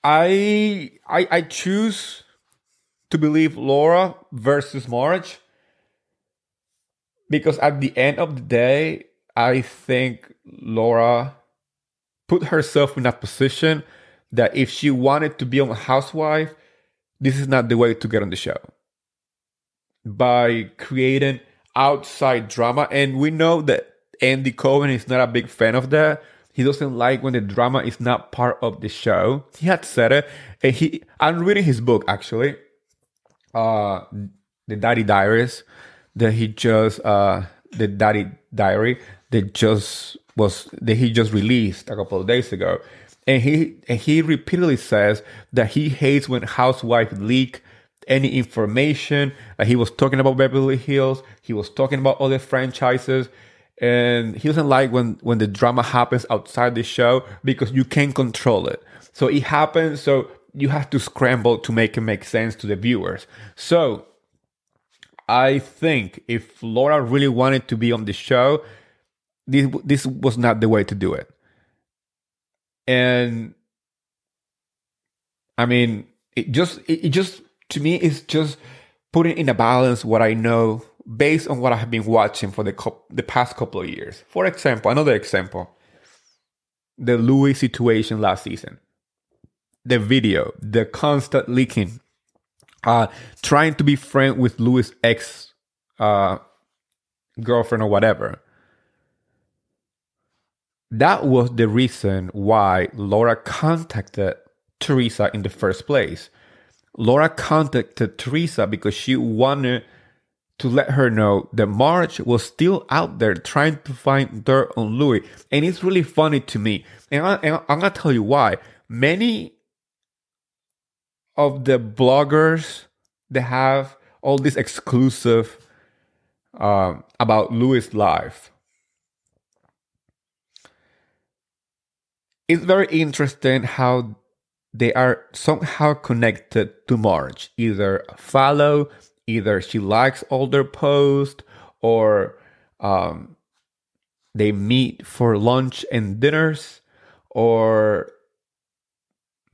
I I I choose to believe Laura versus Marge because at the end of the day, I think Laura put herself in a position that if she wanted to be on Housewife, this is not the way to get on the show. By creating outside drama, and we know that Andy Cohen is not a big fan of that. He doesn't like when the drama is not part of the show. He had said it, and he. I'm reading his book actually, uh, the Daddy Diaries, that he just uh, the Daddy Diary that just was that he just released a couple of days ago, and he and he repeatedly says that he hates when housewife leak any information. Like he was talking about Beverly Hills, he was talking about other franchises, and he doesn't like when when the drama happens outside the show because you can't control it. So it happens. So you have to scramble to make it make sense to the viewers. So I think if Laura really wanted to be on the show, this this was not the way to do it. And I mean, it just it, just to me is just putting in a balance what I know based on what I have been watching for the co- the past couple of years. For example, another example, the Luis situation last season, the video, the constant leaking, uh, trying to be friend with Luis' ex uh, girlfriend or whatever. That was the reason why Laura contacted Teresa in the first place. Laura contacted Teresa because she wanted to let her know that Marge was still out there trying to find dirt on Luis. And it's really funny to me. And, I, am to tell you why. Many of the bloggers that have all this exclusive um, about Luis' life. It's very interesting how they are somehow connected to Marge. Either follow, either she likes all their posts, or um, they meet for lunch and dinners, or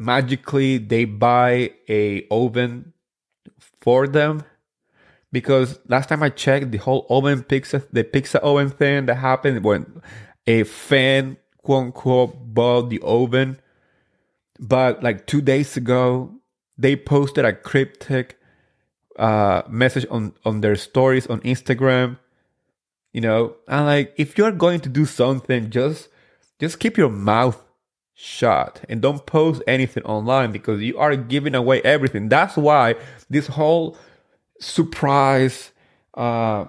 magically they buy a oven for them. Because last time I checked, the whole oven pizza, the pizza oven thing that happened when a fan quote unquote bought the oven but like two days ago, they posted a cryptic uh, message on on their stories on Instagram. You know, and like if you're going to do something, just just keep your mouth shut and don't post anything online because you are giving away everything. That's why this whole surprise uh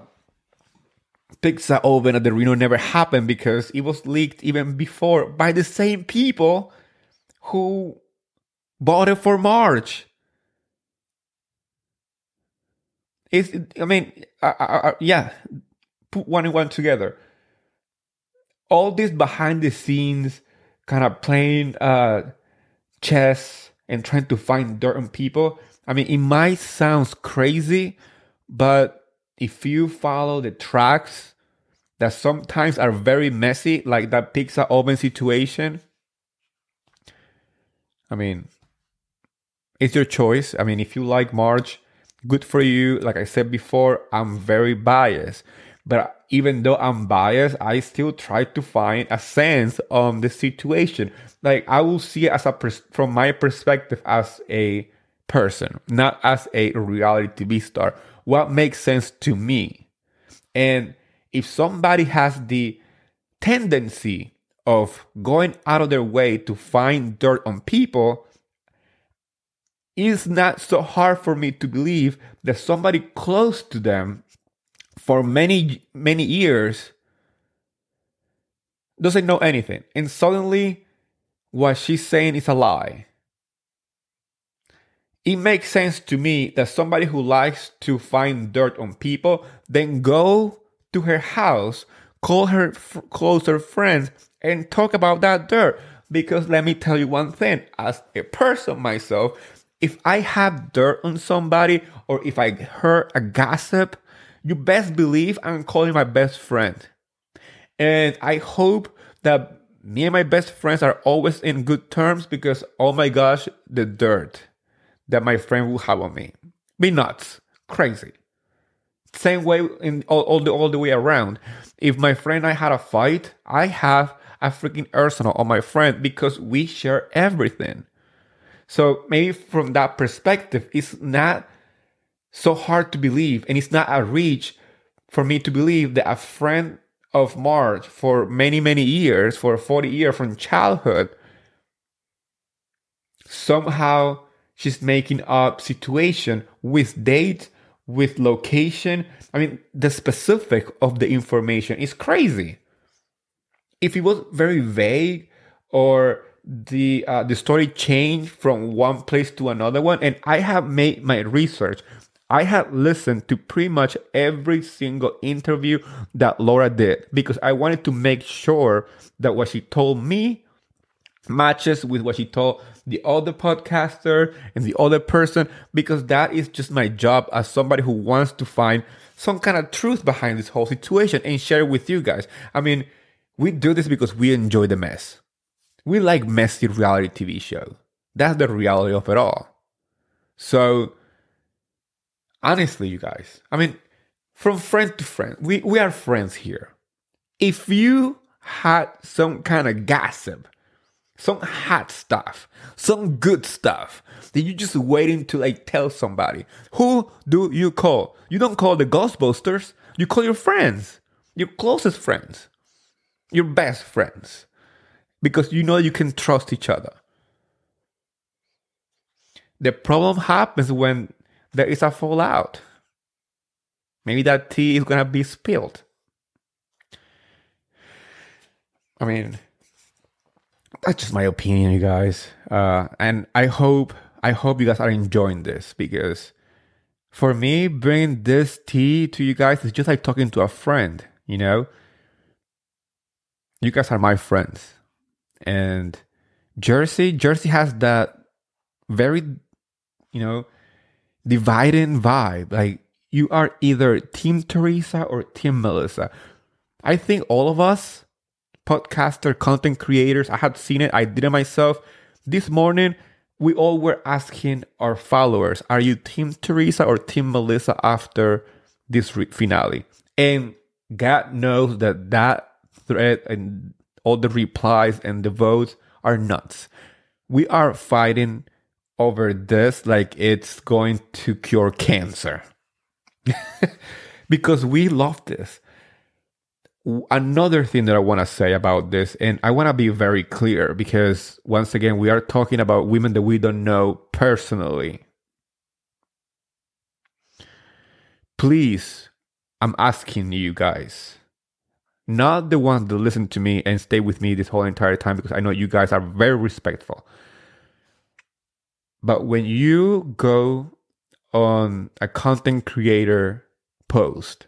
pizza oven at the Reno never happened because it was leaked even before by the same people who bought it for march It's, I mean, I, I, I, yeah, put one and one together. All this behind the scenes, kind of playing uh, chess and trying to find dirt on people. I mean, it might sound crazy, but if you follow the tracks that sometimes are very messy, like that pizza oven situation, I mean, it's your choice. I mean, if you like March, good for you. Like I said before, I'm very biased. But even though I'm biased, I still try to find a sense on the situation. Like I will see it as a pers- from my perspective as a person, not as a reality TV star. What makes sense to me? And if somebody has the tendency of going out of their way to find dirt on people, it's not so hard for me to believe that somebody close to them for many, many years doesn't know anything. And suddenly, what she's saying is a lie. It makes sense to me that somebody who likes to find dirt on people then go to her house, call her f- closer friends, and talk about that dirt. Because let me tell you one thing as a person myself, if I have dirt on somebody or if I heard a gossip, you best believe I'm calling my best friend. And I hope that me and my best friends are always in good terms because, oh my gosh, the dirt that my friend will have on me. Be nuts. Crazy. same way in all, all the all the way around. If my friend and I had a fight, I have a freaking arsenal on my friend because we share everything. So maybe from that perspective, it's not so hard to believe, and it's not a reach for me to believe that a friend of Marge for many, many years, for 40 years from childhood, somehow she's making up situation with date, with location. I mean, the specific of the information is crazy. If it was very vague or the uh, the story changed from one place to another one, and I have made my research. I had listened to pretty much every single interview that Laura did because I wanted to make sure that what she told me matches with what she told the other podcaster and the other person because that is just my job as somebody who wants to find some kind of truth behind this whole situation and share it with you guys. I mean, we do this because we enjoy the mess. We like messy reality TV show. That's the reality of it all. So, honestly, you guys, I mean, from friend to friend, we, we are friends here. If you had some kind of gossip some hot stuff, some good stuff that you're just waiting to like tell somebody. Who do you call? You don't call the Ghostbusters, you call your friends, your closest friends, your best friends, because you know you can trust each other. The problem happens when there is a fallout. Maybe that tea is gonna be spilled. I mean, that's just my opinion, you guys. Uh, and I hope I hope you guys are enjoying this because for me, bringing this tea to you guys is just like talking to a friend. You know, you guys are my friends, and Jersey, Jersey has that very, you know, dividing vibe. Like you are either Team Teresa or Team Melissa. I think all of us podcaster, content creators. I had seen it, I did it myself. This morning, we all were asking our followers, are you Team Teresa or Team Melissa after this re- finale? And God knows that that thread and all the replies and the votes are nuts. We are fighting over this like it's going to cure cancer. because we love this another thing that I want to say about this, and I want to be very clear because once again, we are talking about women that we don't know personally. Please, I'm asking you guys, not the ones that listen to me and stay with me this whole entire time because I know you guys are very respectful. But when you go on a content creator post,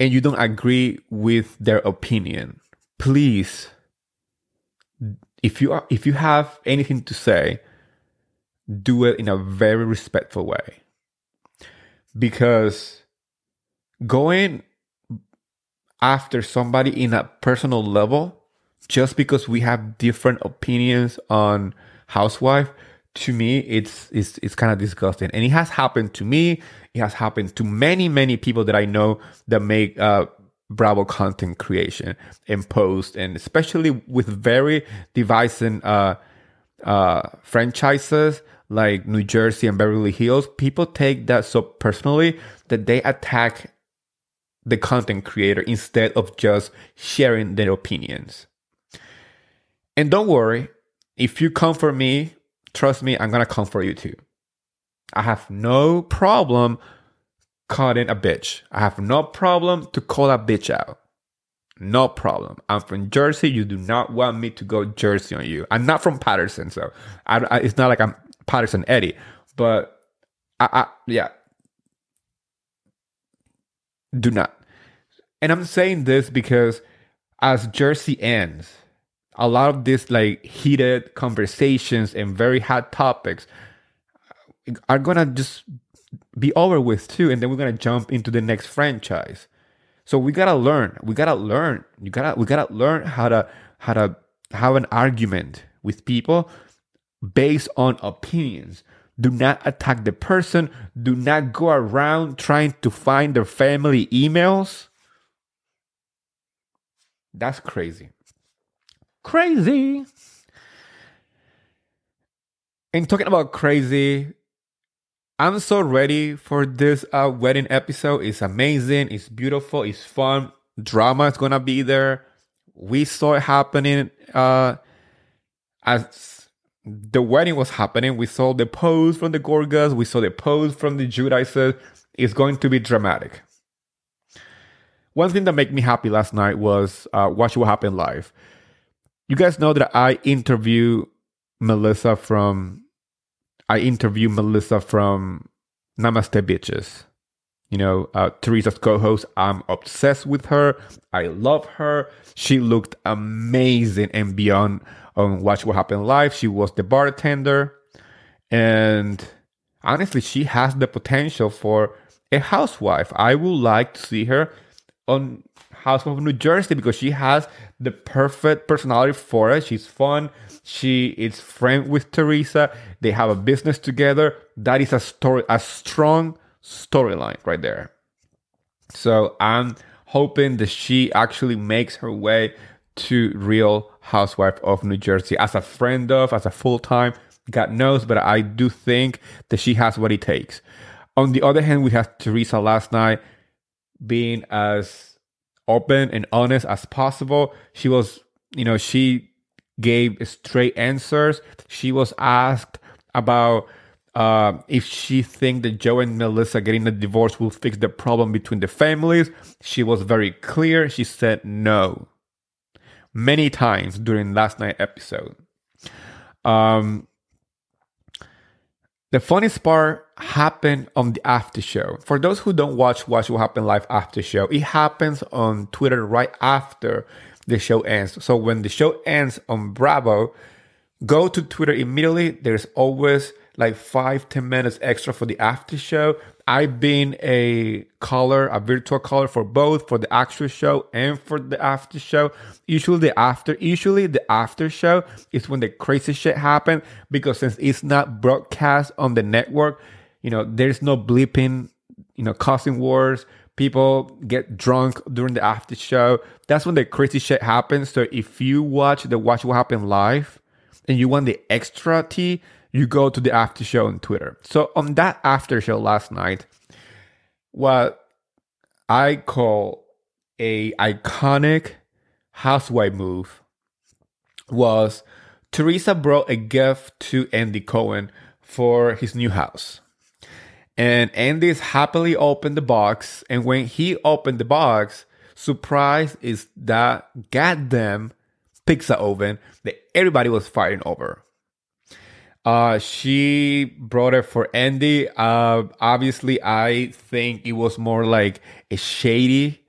and you don't agree with their opinion, please if you are if you have anything to say, do it in a very respectful way. Because going after somebody in a personal level just because we have different opinions on housewife to me it's it's it's kind of disgusting. And it has happened to me. It has happened to many many people that i know that make uh bravo content creation and post and especially with very divisive uh uh franchises like new jersey and beverly hills people take that so personally that they attack the content creator instead of just sharing their opinions and don't worry if you come for me trust me, I'm gonna come for you too. I have no problem calling a bitch. I have no problem to call a bitch out. No problem. I'm from Jersey. You do not want me to go Jersey on you. I'm not from Paterson, so I, I, it's not like I'm Paterson Eddie. But I, I, yeah, do not. And I'm saying this because as Jersey ends, a lot of these like heated conversations and very hot topics are gonna just be over with too and then we're gonna jump into the next franchise so we gotta learn we gotta learn you gotta we gotta learn how to how to have an argument with people based on opinions Do not attack the person. Do not go around trying to find their family emails. That's crazy. Crazy. And talking about crazy, I'm so ready for this uh, wedding episode. It's amazing. It's beautiful. It's fun. Drama is gonna be there. We saw it happening uh, as the wedding was happening. We saw the pose from the Gorgas. We saw the pose from the Giudices. It's going to be dramatic. One thing that made me happy last night was uh, watching what happened live. You guys know that I interview Melissa from I interview Melissa from Namaste Bitches. You know, uh, Teresa's co host. I'm obsessed with her. I love her. She looked amazing and beyond on Watch What Happened Live. She was the bartender. And honestly, she has the potential for a housewife. I would like to see her on Housewife of New Jersey because she has the perfect personality for it. She's fun. She is friend with Teresa. They have a business together. That is a story, a strong storyline right there. So I'm hoping that she actually makes her way to Real Housewife of New Jersey as a friend of, as a full time. God knows, but I do think that she has what it takes. On the other hand, we have Teresa last night being as open and honest as possible. She was, you know, she gave straight answers. She was asked about uh, if she think that Joe and Melissa getting a divorce will fix the problem between the families. She was very clear. She said no many times during last night episode. Um, the funniest part happened on the after show. For those who don't watch Watch What Happened Live after show, it happens on Twitter right after the show ends. So when the show ends on Bravo, go to Twitter immediately. There's always like five, ten minutes extra for the after show. I've been a caller, a virtual caller for both for the actual show and for the after show. Usually the after, usually the after show is when the crazy shit happen because since it's not broadcast on the network, you know, there's no bleeping, you know, causing wars. People get drunk during the after show. That's when the crazy shit happens. So if you watch the Watch What Happened live and you want the extra tea, you go to the after show on Twitter. So on that after show last night, what I call a iconic housewife move was Teresa brought a gift to Andy Cohen for his new house. And Andy's happily opened the box. And when he opened the box, surprise is that goddamn pizza oven that everybody was fighting over. Uh, she brought it for Andy. Uh, obviously, I think it was more like a shady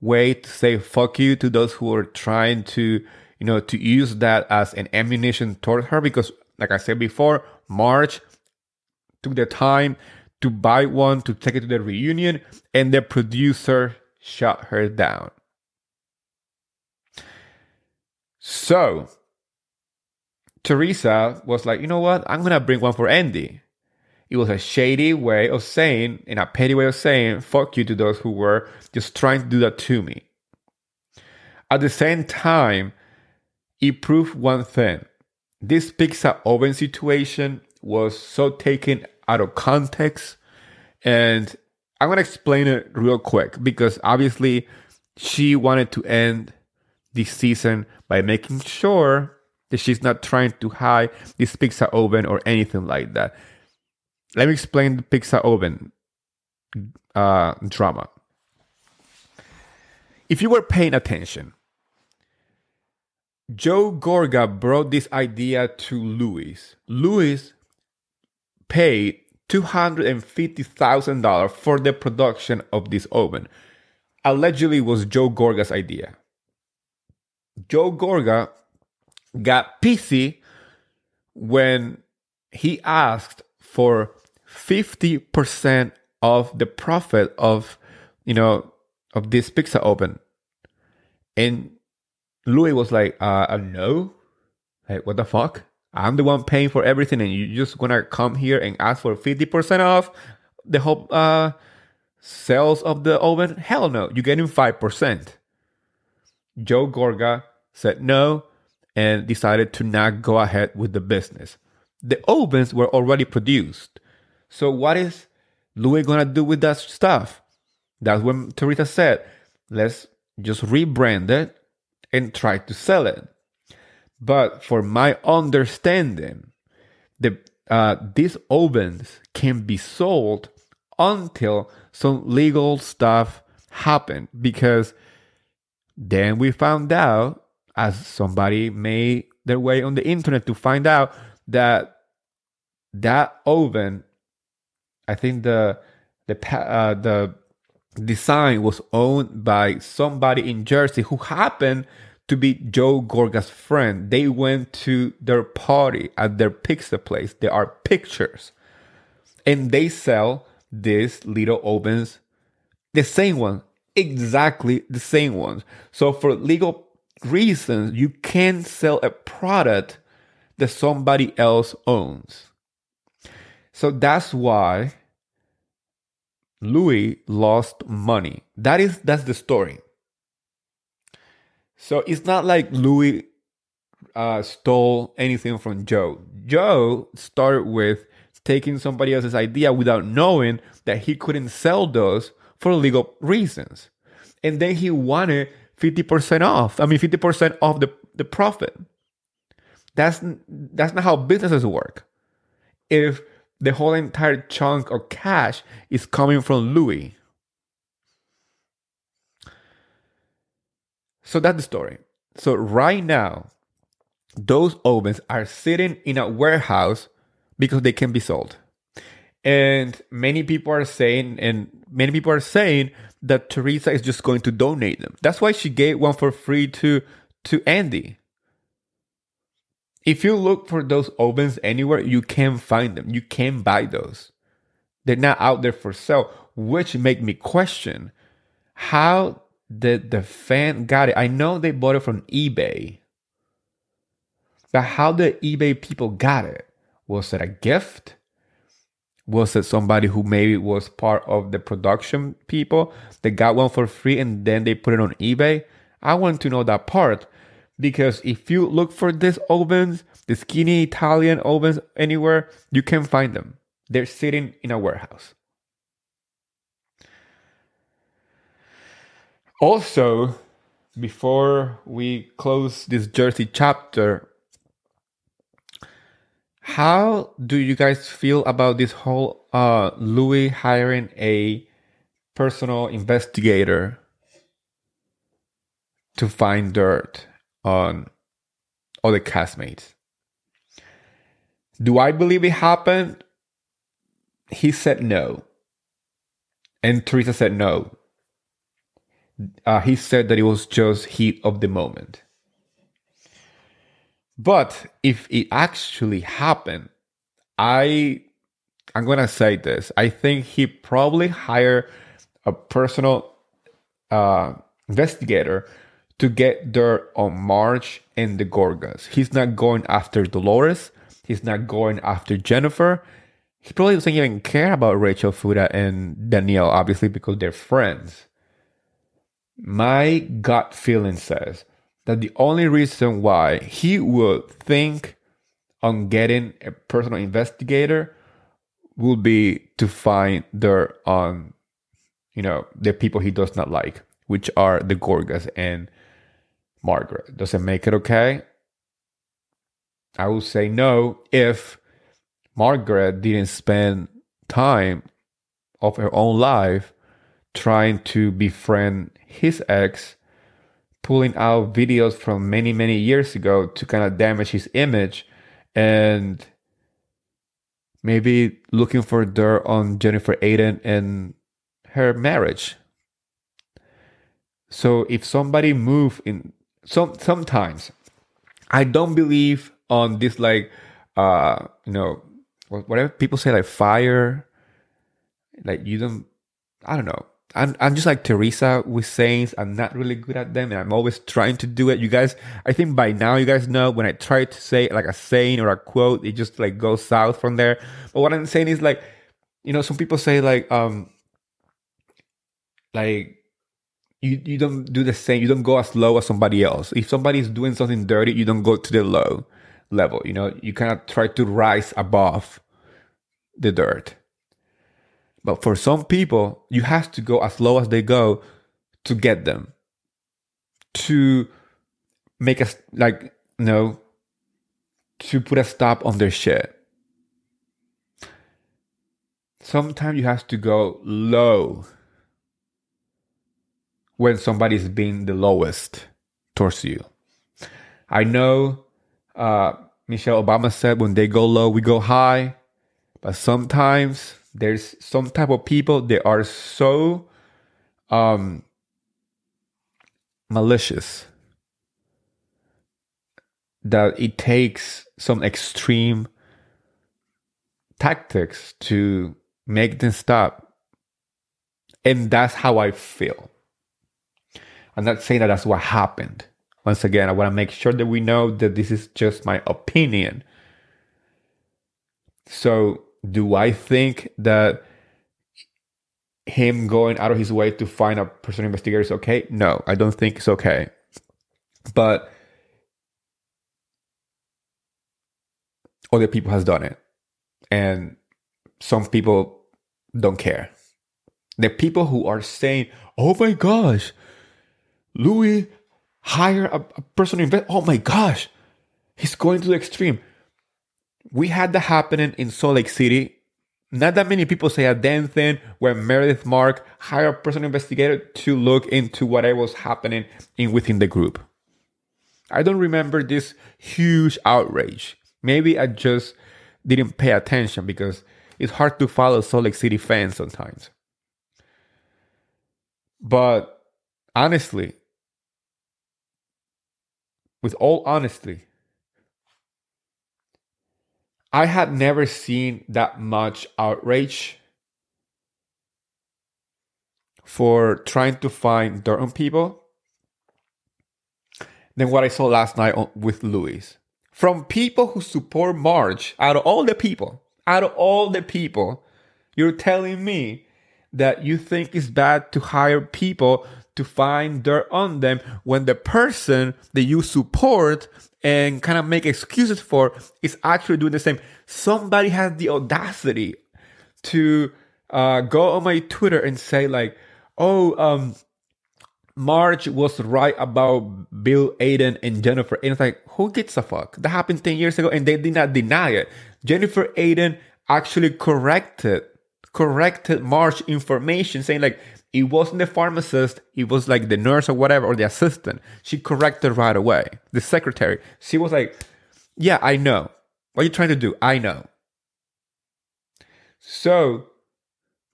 way to say fuck you to those who are trying to, you know, to use that as an ammunition toward her. Because, like I said before, March took the time to buy one to take it to the reunion, and the producer shut her down. So, Teresa was like, you know what? I'm going to bring one for Andy. It was a shady way of saying, in a petty way of saying, fuck you to those who were just trying to do that to me. At the same time, it proved one thing. This pizza oven situation was so taken out of context. And I'm going to explain it real quick because obviously she wanted to end the season by making sure she's not trying to hide this pizza oven or anything like that. Let me explain the pizza oven uh, drama. If you were paying attention, Joe Gorga brought this idea to Luis. Luis paid $250,000 for the production of this oven. Allegedly was Joe Gorga's idea. Joe Gorga got pissy when he asked for 50% of the profit of you know of this pizza oven. And luis was like uh, uh no. Like what the fuck? I'm the one paying for everything, and you just gonna come here and ask for 50% off the whole uh, sales of the oven? Hell no, you're getting 5%. Joe Gorga said no and decided to not go ahead with the business. The ovens were already produced. So, what is Luis gonna do with that stuff? That's when Teresa said, let's just rebrand it and try to sell it. But for my understanding, the uh, these ovens can be sold until some legal stuff happened because then we found out as somebody made their way on the internet to find out that that oven i think the the uh, the design was owned by somebody in jersey who happened to be joe gorga's friend. They went to their party at their pizza place. There are pictures. And they sell these little ovens the same one exactly the same ones. So for legal reasons you can't sell a product that somebody else owns. So that's why Luis lost money. That is that's the story. So it's not like Luis uh, stole anything from Joe. Joe started with taking somebody else's idea without knowing that he couldn't sell those for legal reasons. And then he wanted 50% off. I mean, 50% off the, the profit. That's, that's not how businesses work. If the whole entire chunk of cash is coming from Luis. So that's the story. So right now, those ovens are sitting in a warehouse because they can be sold. And many people are saying, and many people are saying that Teresa is just going to donate them. That's why she gave one for free to to Andy. If you look for those ovens anywhere, you can find them. You can buy those. They're not out there for sale, which make me question how did the fan got it? I know they bought it from eBay. But how did eBay people got it? Was it a gift? Was it somebody who maybe was part of the production people that got one for free and then they put it on eBay? I want to know that part because if you look for these ovens, the skinny Italian ovens anywhere, you can find them. They're sitting in a warehouse. Also, before we close this Jersey chapter, how do you guys feel about this whole uh, Luis hiring a personal investigator to find dirt on the castmates? Do I believe it happened? He said no. And Teresa said no. Uh, he said that it was just heat of the moment. But if it actually happened, I I'm gonna say this. I think he probably hired a personal uh, investigator to get dirt on Marge and the Gorgas. He's not going after Dolores. He's not going after Jennifer. He probably doesn't even care about Rachel Fuda and Danielle, obviously, because they're friends. My gut feeling says that the only reason why he would think on getting a personal investigator would be to find dirt on you know the people he does not like which are the gorgas and margaret. Does it make it okay? I will say no if margaret didn't spend time of her own life trying to befriend his ex pulling out videos from many many years ago to kind of damage his image and maybe looking for dirt on Jennifer Aydin and her marriage. So if somebody move in some sometimes I don't believe on this like uh you know whatever people say like fire like you don't I don't know I'm, I'm just like Teresa with sayings. I'm not really good at them, and I'm always trying to do it. You guys, I think by now you guys know when I try to say like a saying or a quote, it just like goes south from there. But what I'm saying is like, you know, some people say like, um, like you you don't do the same. You don't go as low as somebody else. If somebody is doing something dirty, you don't go to the low level. You know, you cannot try to rise above the dirt. But for some people, you have to go as low as they go to get them. To make us like you know to put a stop on their shit. Sometimes you have to go low when somebody is being the lowest towards you. I know uh, Michelle Obama said when they go low, we go high. But sometimes there's some type of people that are so um, malicious that it takes some extreme tactics to make them stop. And that's how I feel. I'm not saying that that's what happened. Once again, I want to make sure that we know that this is just my opinion. So, do I think that him going out of his way to find a personal investigator is okay? No, I don't think it's okay. But other people has done it. And some people don't care. The people who are saying, "Oh my gosh, Luis hire a, a personal investor. Oh my gosh, he's going to the extreme. We had that happening in Salt Lake City. Not that many people say a damn thing where Meredith Mark hired a personal investigator to look into whatever was happening in within the group. I don't remember this huge outrage. Maybe I just didn't pay attention because it's hard to follow Salt Lake City fans sometimes. But honestly, with all honesty, I had never seen that much outrage for trying to find dirt on people than what I saw last night with Luis. From people who support Marge, out of all the people, out of all the people, you're telling me that you think it's bad to hire people to find dirt on them when the person that you support and kind of make excuses for is actually doing the same. Somebody has the audacity to uh, go on my Twitter and say like, "Oh, um, Marge was right about Bill Aydin and Jennifer." And it's like, who gives a fuck? That happened ten years ago, and they did not deny it. Jennifer Aydin actually corrected corrected Marge information, saying like, it wasn't the pharmacist, it was like the nurse or whatever, or the assistant. She corrected right away. The secretary. She was like, Yeah, I know. What are you trying to do? I know. So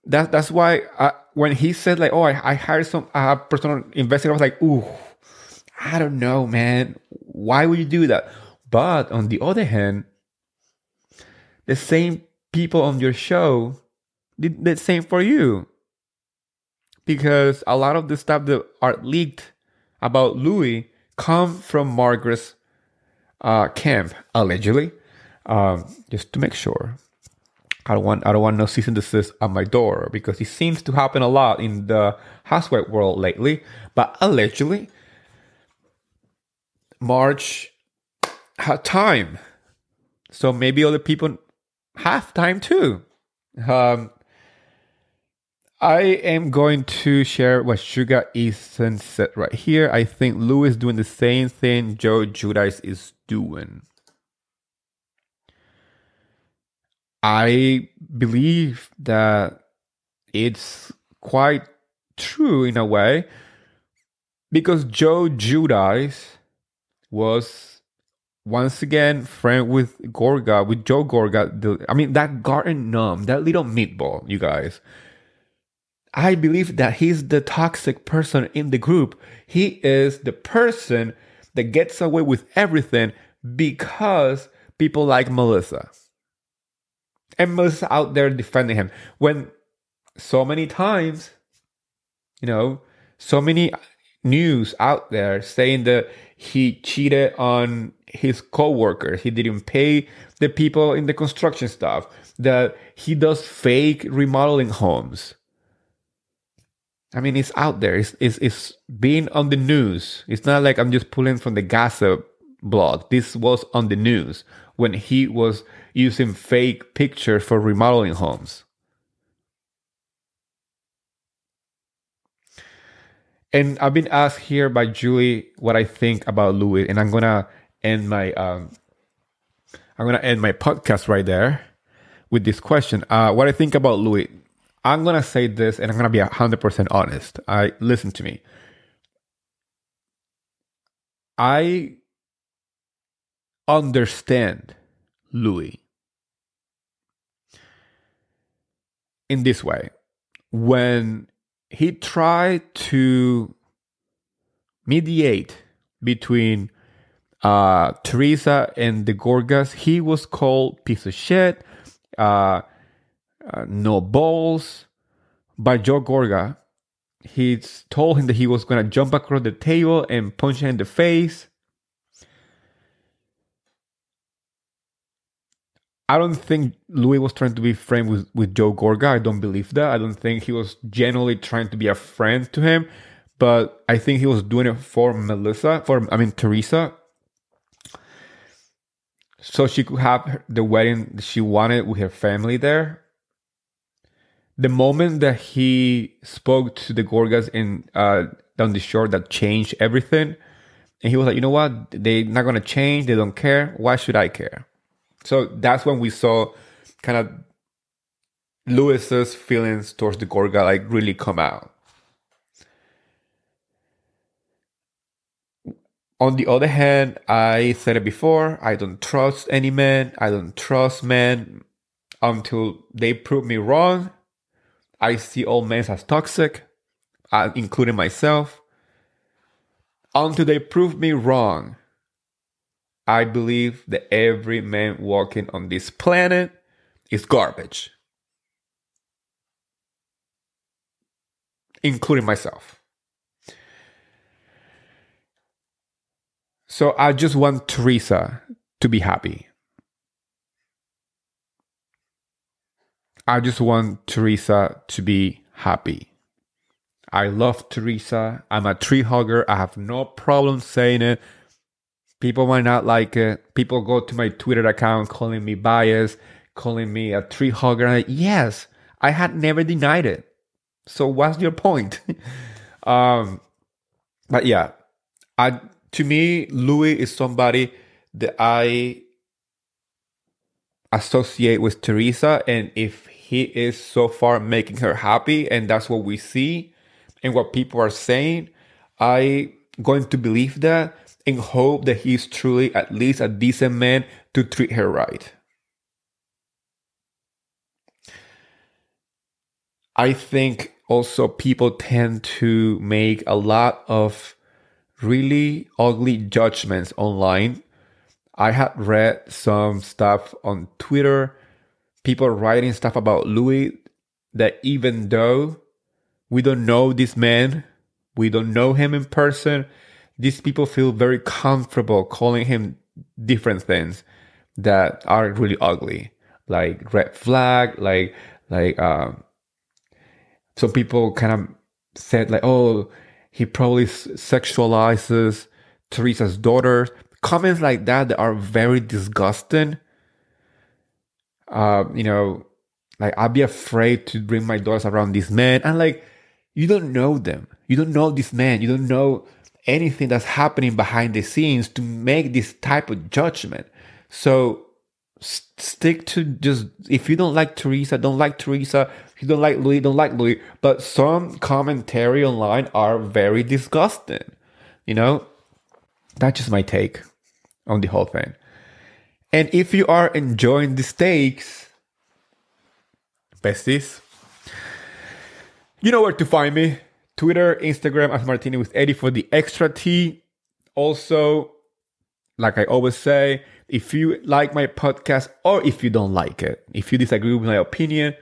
that, that's why I, when he said, like, oh, I, I hired some uh, personal investigator, I was like, ooh, I don't know, man. Why would you do that? But on the other hand, the same people on your show did the same for you because a lot of the stuff that are leaked about Luis come from Margaret's uh, camp allegedly. Um, just to make sure, I don't want I don't want no cease and desist at my door because it seems to happen a lot in the housewife world lately. But allegedly, Marge had time, so maybe other people have time too. Um, I am going to share what Sugar Ethan said right here. I think Lou is doing the same thing Joe Giudice is doing. I believe that it's quite true in a way because Joe Giudice was once again friend with Gorga, with Joe Gorga. The, I mean, that garden gnome, that little meatball, you guys I believe that he's the toxic person in the group. He is the person that gets away with everything because people like Melissa. And Melissa out there defending him when so many times You know, so many news out there saying that he cheated on his coworkers. He didn't pay the people in the construction stuff. That he does fake remodeling homes. I mean, it's out there. It's, it's, it's being on the news. It's not like I'm just pulling from the gossip blog. This was on the news when he was using fake pictures for remodeling homes. And I've been asked here by Julie what I think about Luis, and I'm gonna end my um, I'm gonna end my podcast right there with this question. Uh, what I think about Luis. I'm gonna say this, and I'm gonna be hundred percent honest. I listen to me. I understand Luis in this way. When he tried to mediate between uh, Teresa and the Gorgas, he was called piece of shit, uh, uh, no balls by Joe Gorga. He told him that he was going to jump across the table and punch him in the face. I don't think Luis was trying to be friend with, with Joe Gorga. I don't believe that. I don't think he was genuinely trying to be a friend to him. But I think he was doing it for Melissa, for I mean Teresa. So she could have the wedding she wanted with her family there. The moment that he spoke to the Gorgas in uh, down the shore, that changed everything. And he was like, you know what? They're not gonna change. They don't care. Why should I care? So that's when we saw kind of Luis's feelings towards the Gorga like really come out. On the other hand, I said it before, I don't trust any man. I don't trust men until they prove me wrong. I see all men as toxic, uh, including myself. Until they prove me wrong, I believe that every man walking on this planet is garbage, including myself. So I just want Teresa to be happy. I just want Teresa to be happy. I love Teresa. I'm a tree hugger. I have no problem saying it. People might not like it. People go to my Twitter account calling me biased, calling me a tree hugger. Like, yes, I had never denied it. So what's your point? um, but yeah, I to me, Luis is somebody that I associate with Teresa, and if he is so far making her happy, and that's what we see and what people are saying, I going to believe that and hope that he's truly at least a decent man to treat her right. I think also people tend to make a lot of really ugly judgments online. I had read some stuff on Twitter, people writing stuff about Luis that even though we don't know this man, we don't know him in person, these people feel very comfortable calling him different things that are really ugly, like red flag, like like um. So people kind of said like, oh, he probably sexualizes Teresa's daughter. Comments like that that are very disgusting. Uh, you know, like I'd be afraid to bring my daughters around this man, and like you don't know them, you don't know this man, you don't know anything that's happening behind the scenes to make this type of judgment. So stick to just if you don't like Teresa, don't like Teresa. If you don't like Luis, don't like Luis. But some commentary online are very disgusting. You know, that's just my take on the whole thing. And if you are enjoying the steaks, besties, you know where to find me. Twitter, Instagram as MarTEAnis with Eddy for the extra tea. Also, like I always say, if you like my podcast or if you don't like it, if you disagree with my opinion,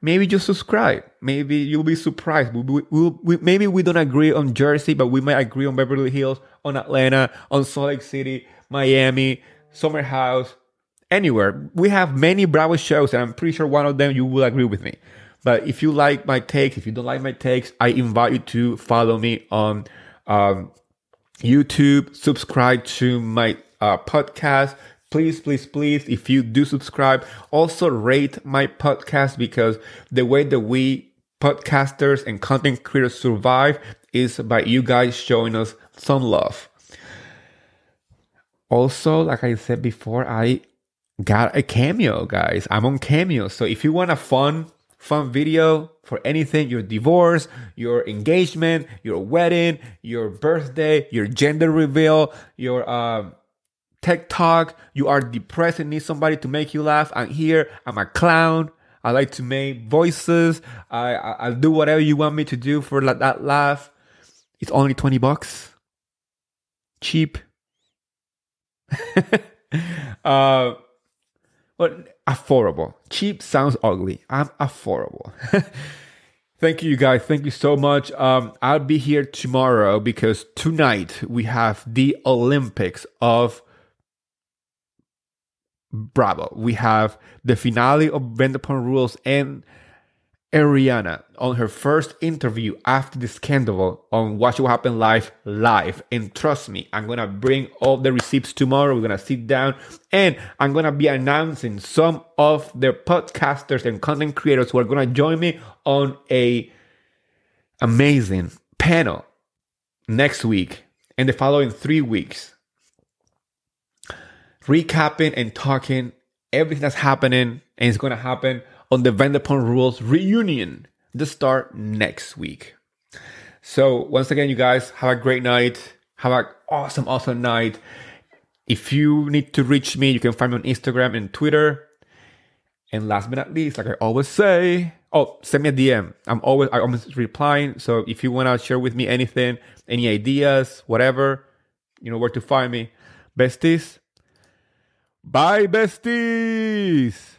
maybe just subscribe. Maybe you'll be surprised. We, we, we, maybe we don't agree on Jersey, but we might agree on Beverly Hills, on Atlanta, on Salt Lake City, Miami, Summer House, anywhere. We have many Bravo shows, and I'm pretty sure one of them you will agree with me. But if you like my takes, if you don't like my takes, I invite you to follow me on um, YouTube, subscribe to my uh, podcast. Please, please, please, if you do subscribe, also rate my podcast because the way that we podcasters and content creators survive is by you guys showing us some love. Also, like I said before, I got a cameo, guys. I'm on cameo. So if you want a fun, fun video for anything, your divorce, your engagement, your wedding, your birthday, your gender reveal, your uh, TikTok, you are depressed and need somebody to make you laugh. I'm here. I'm a clown. I like to make voices. I, I will do whatever you want me to do for that laugh. It's only 20 bucks. Cheap. uh but affordable. Cheap sounds ugly. I'm affordable. Thank you, guys. Thank you so much. Um, I'll be here tomorrow because tonight we have the Olympics of Bravo. We have the finale of Vanderpump Rules and Ariana on her first interview after the scandal on Watch What Happened Live live. And trust me, I'm gonna bring all the receipts tomorrow. We're gonna sit down and I'm gonna be announcing some of the podcasters and content creators who are gonna join me on a amazing panel next week and the following three weeks. Recapping and talking everything that's happening and it's gonna happen on the Vanderpump Rules reunion to start next week. So once again, you guys have a great night. Have an awesome, awesome night. If you need to reach me, you can find me on Instagram and Twitter. And last but not least, like I always say, oh, send me a DM. I'm always I'm always replying. So if you want to share with me anything, any ideas, whatever, you know where to find me. Besties. Bye, besties.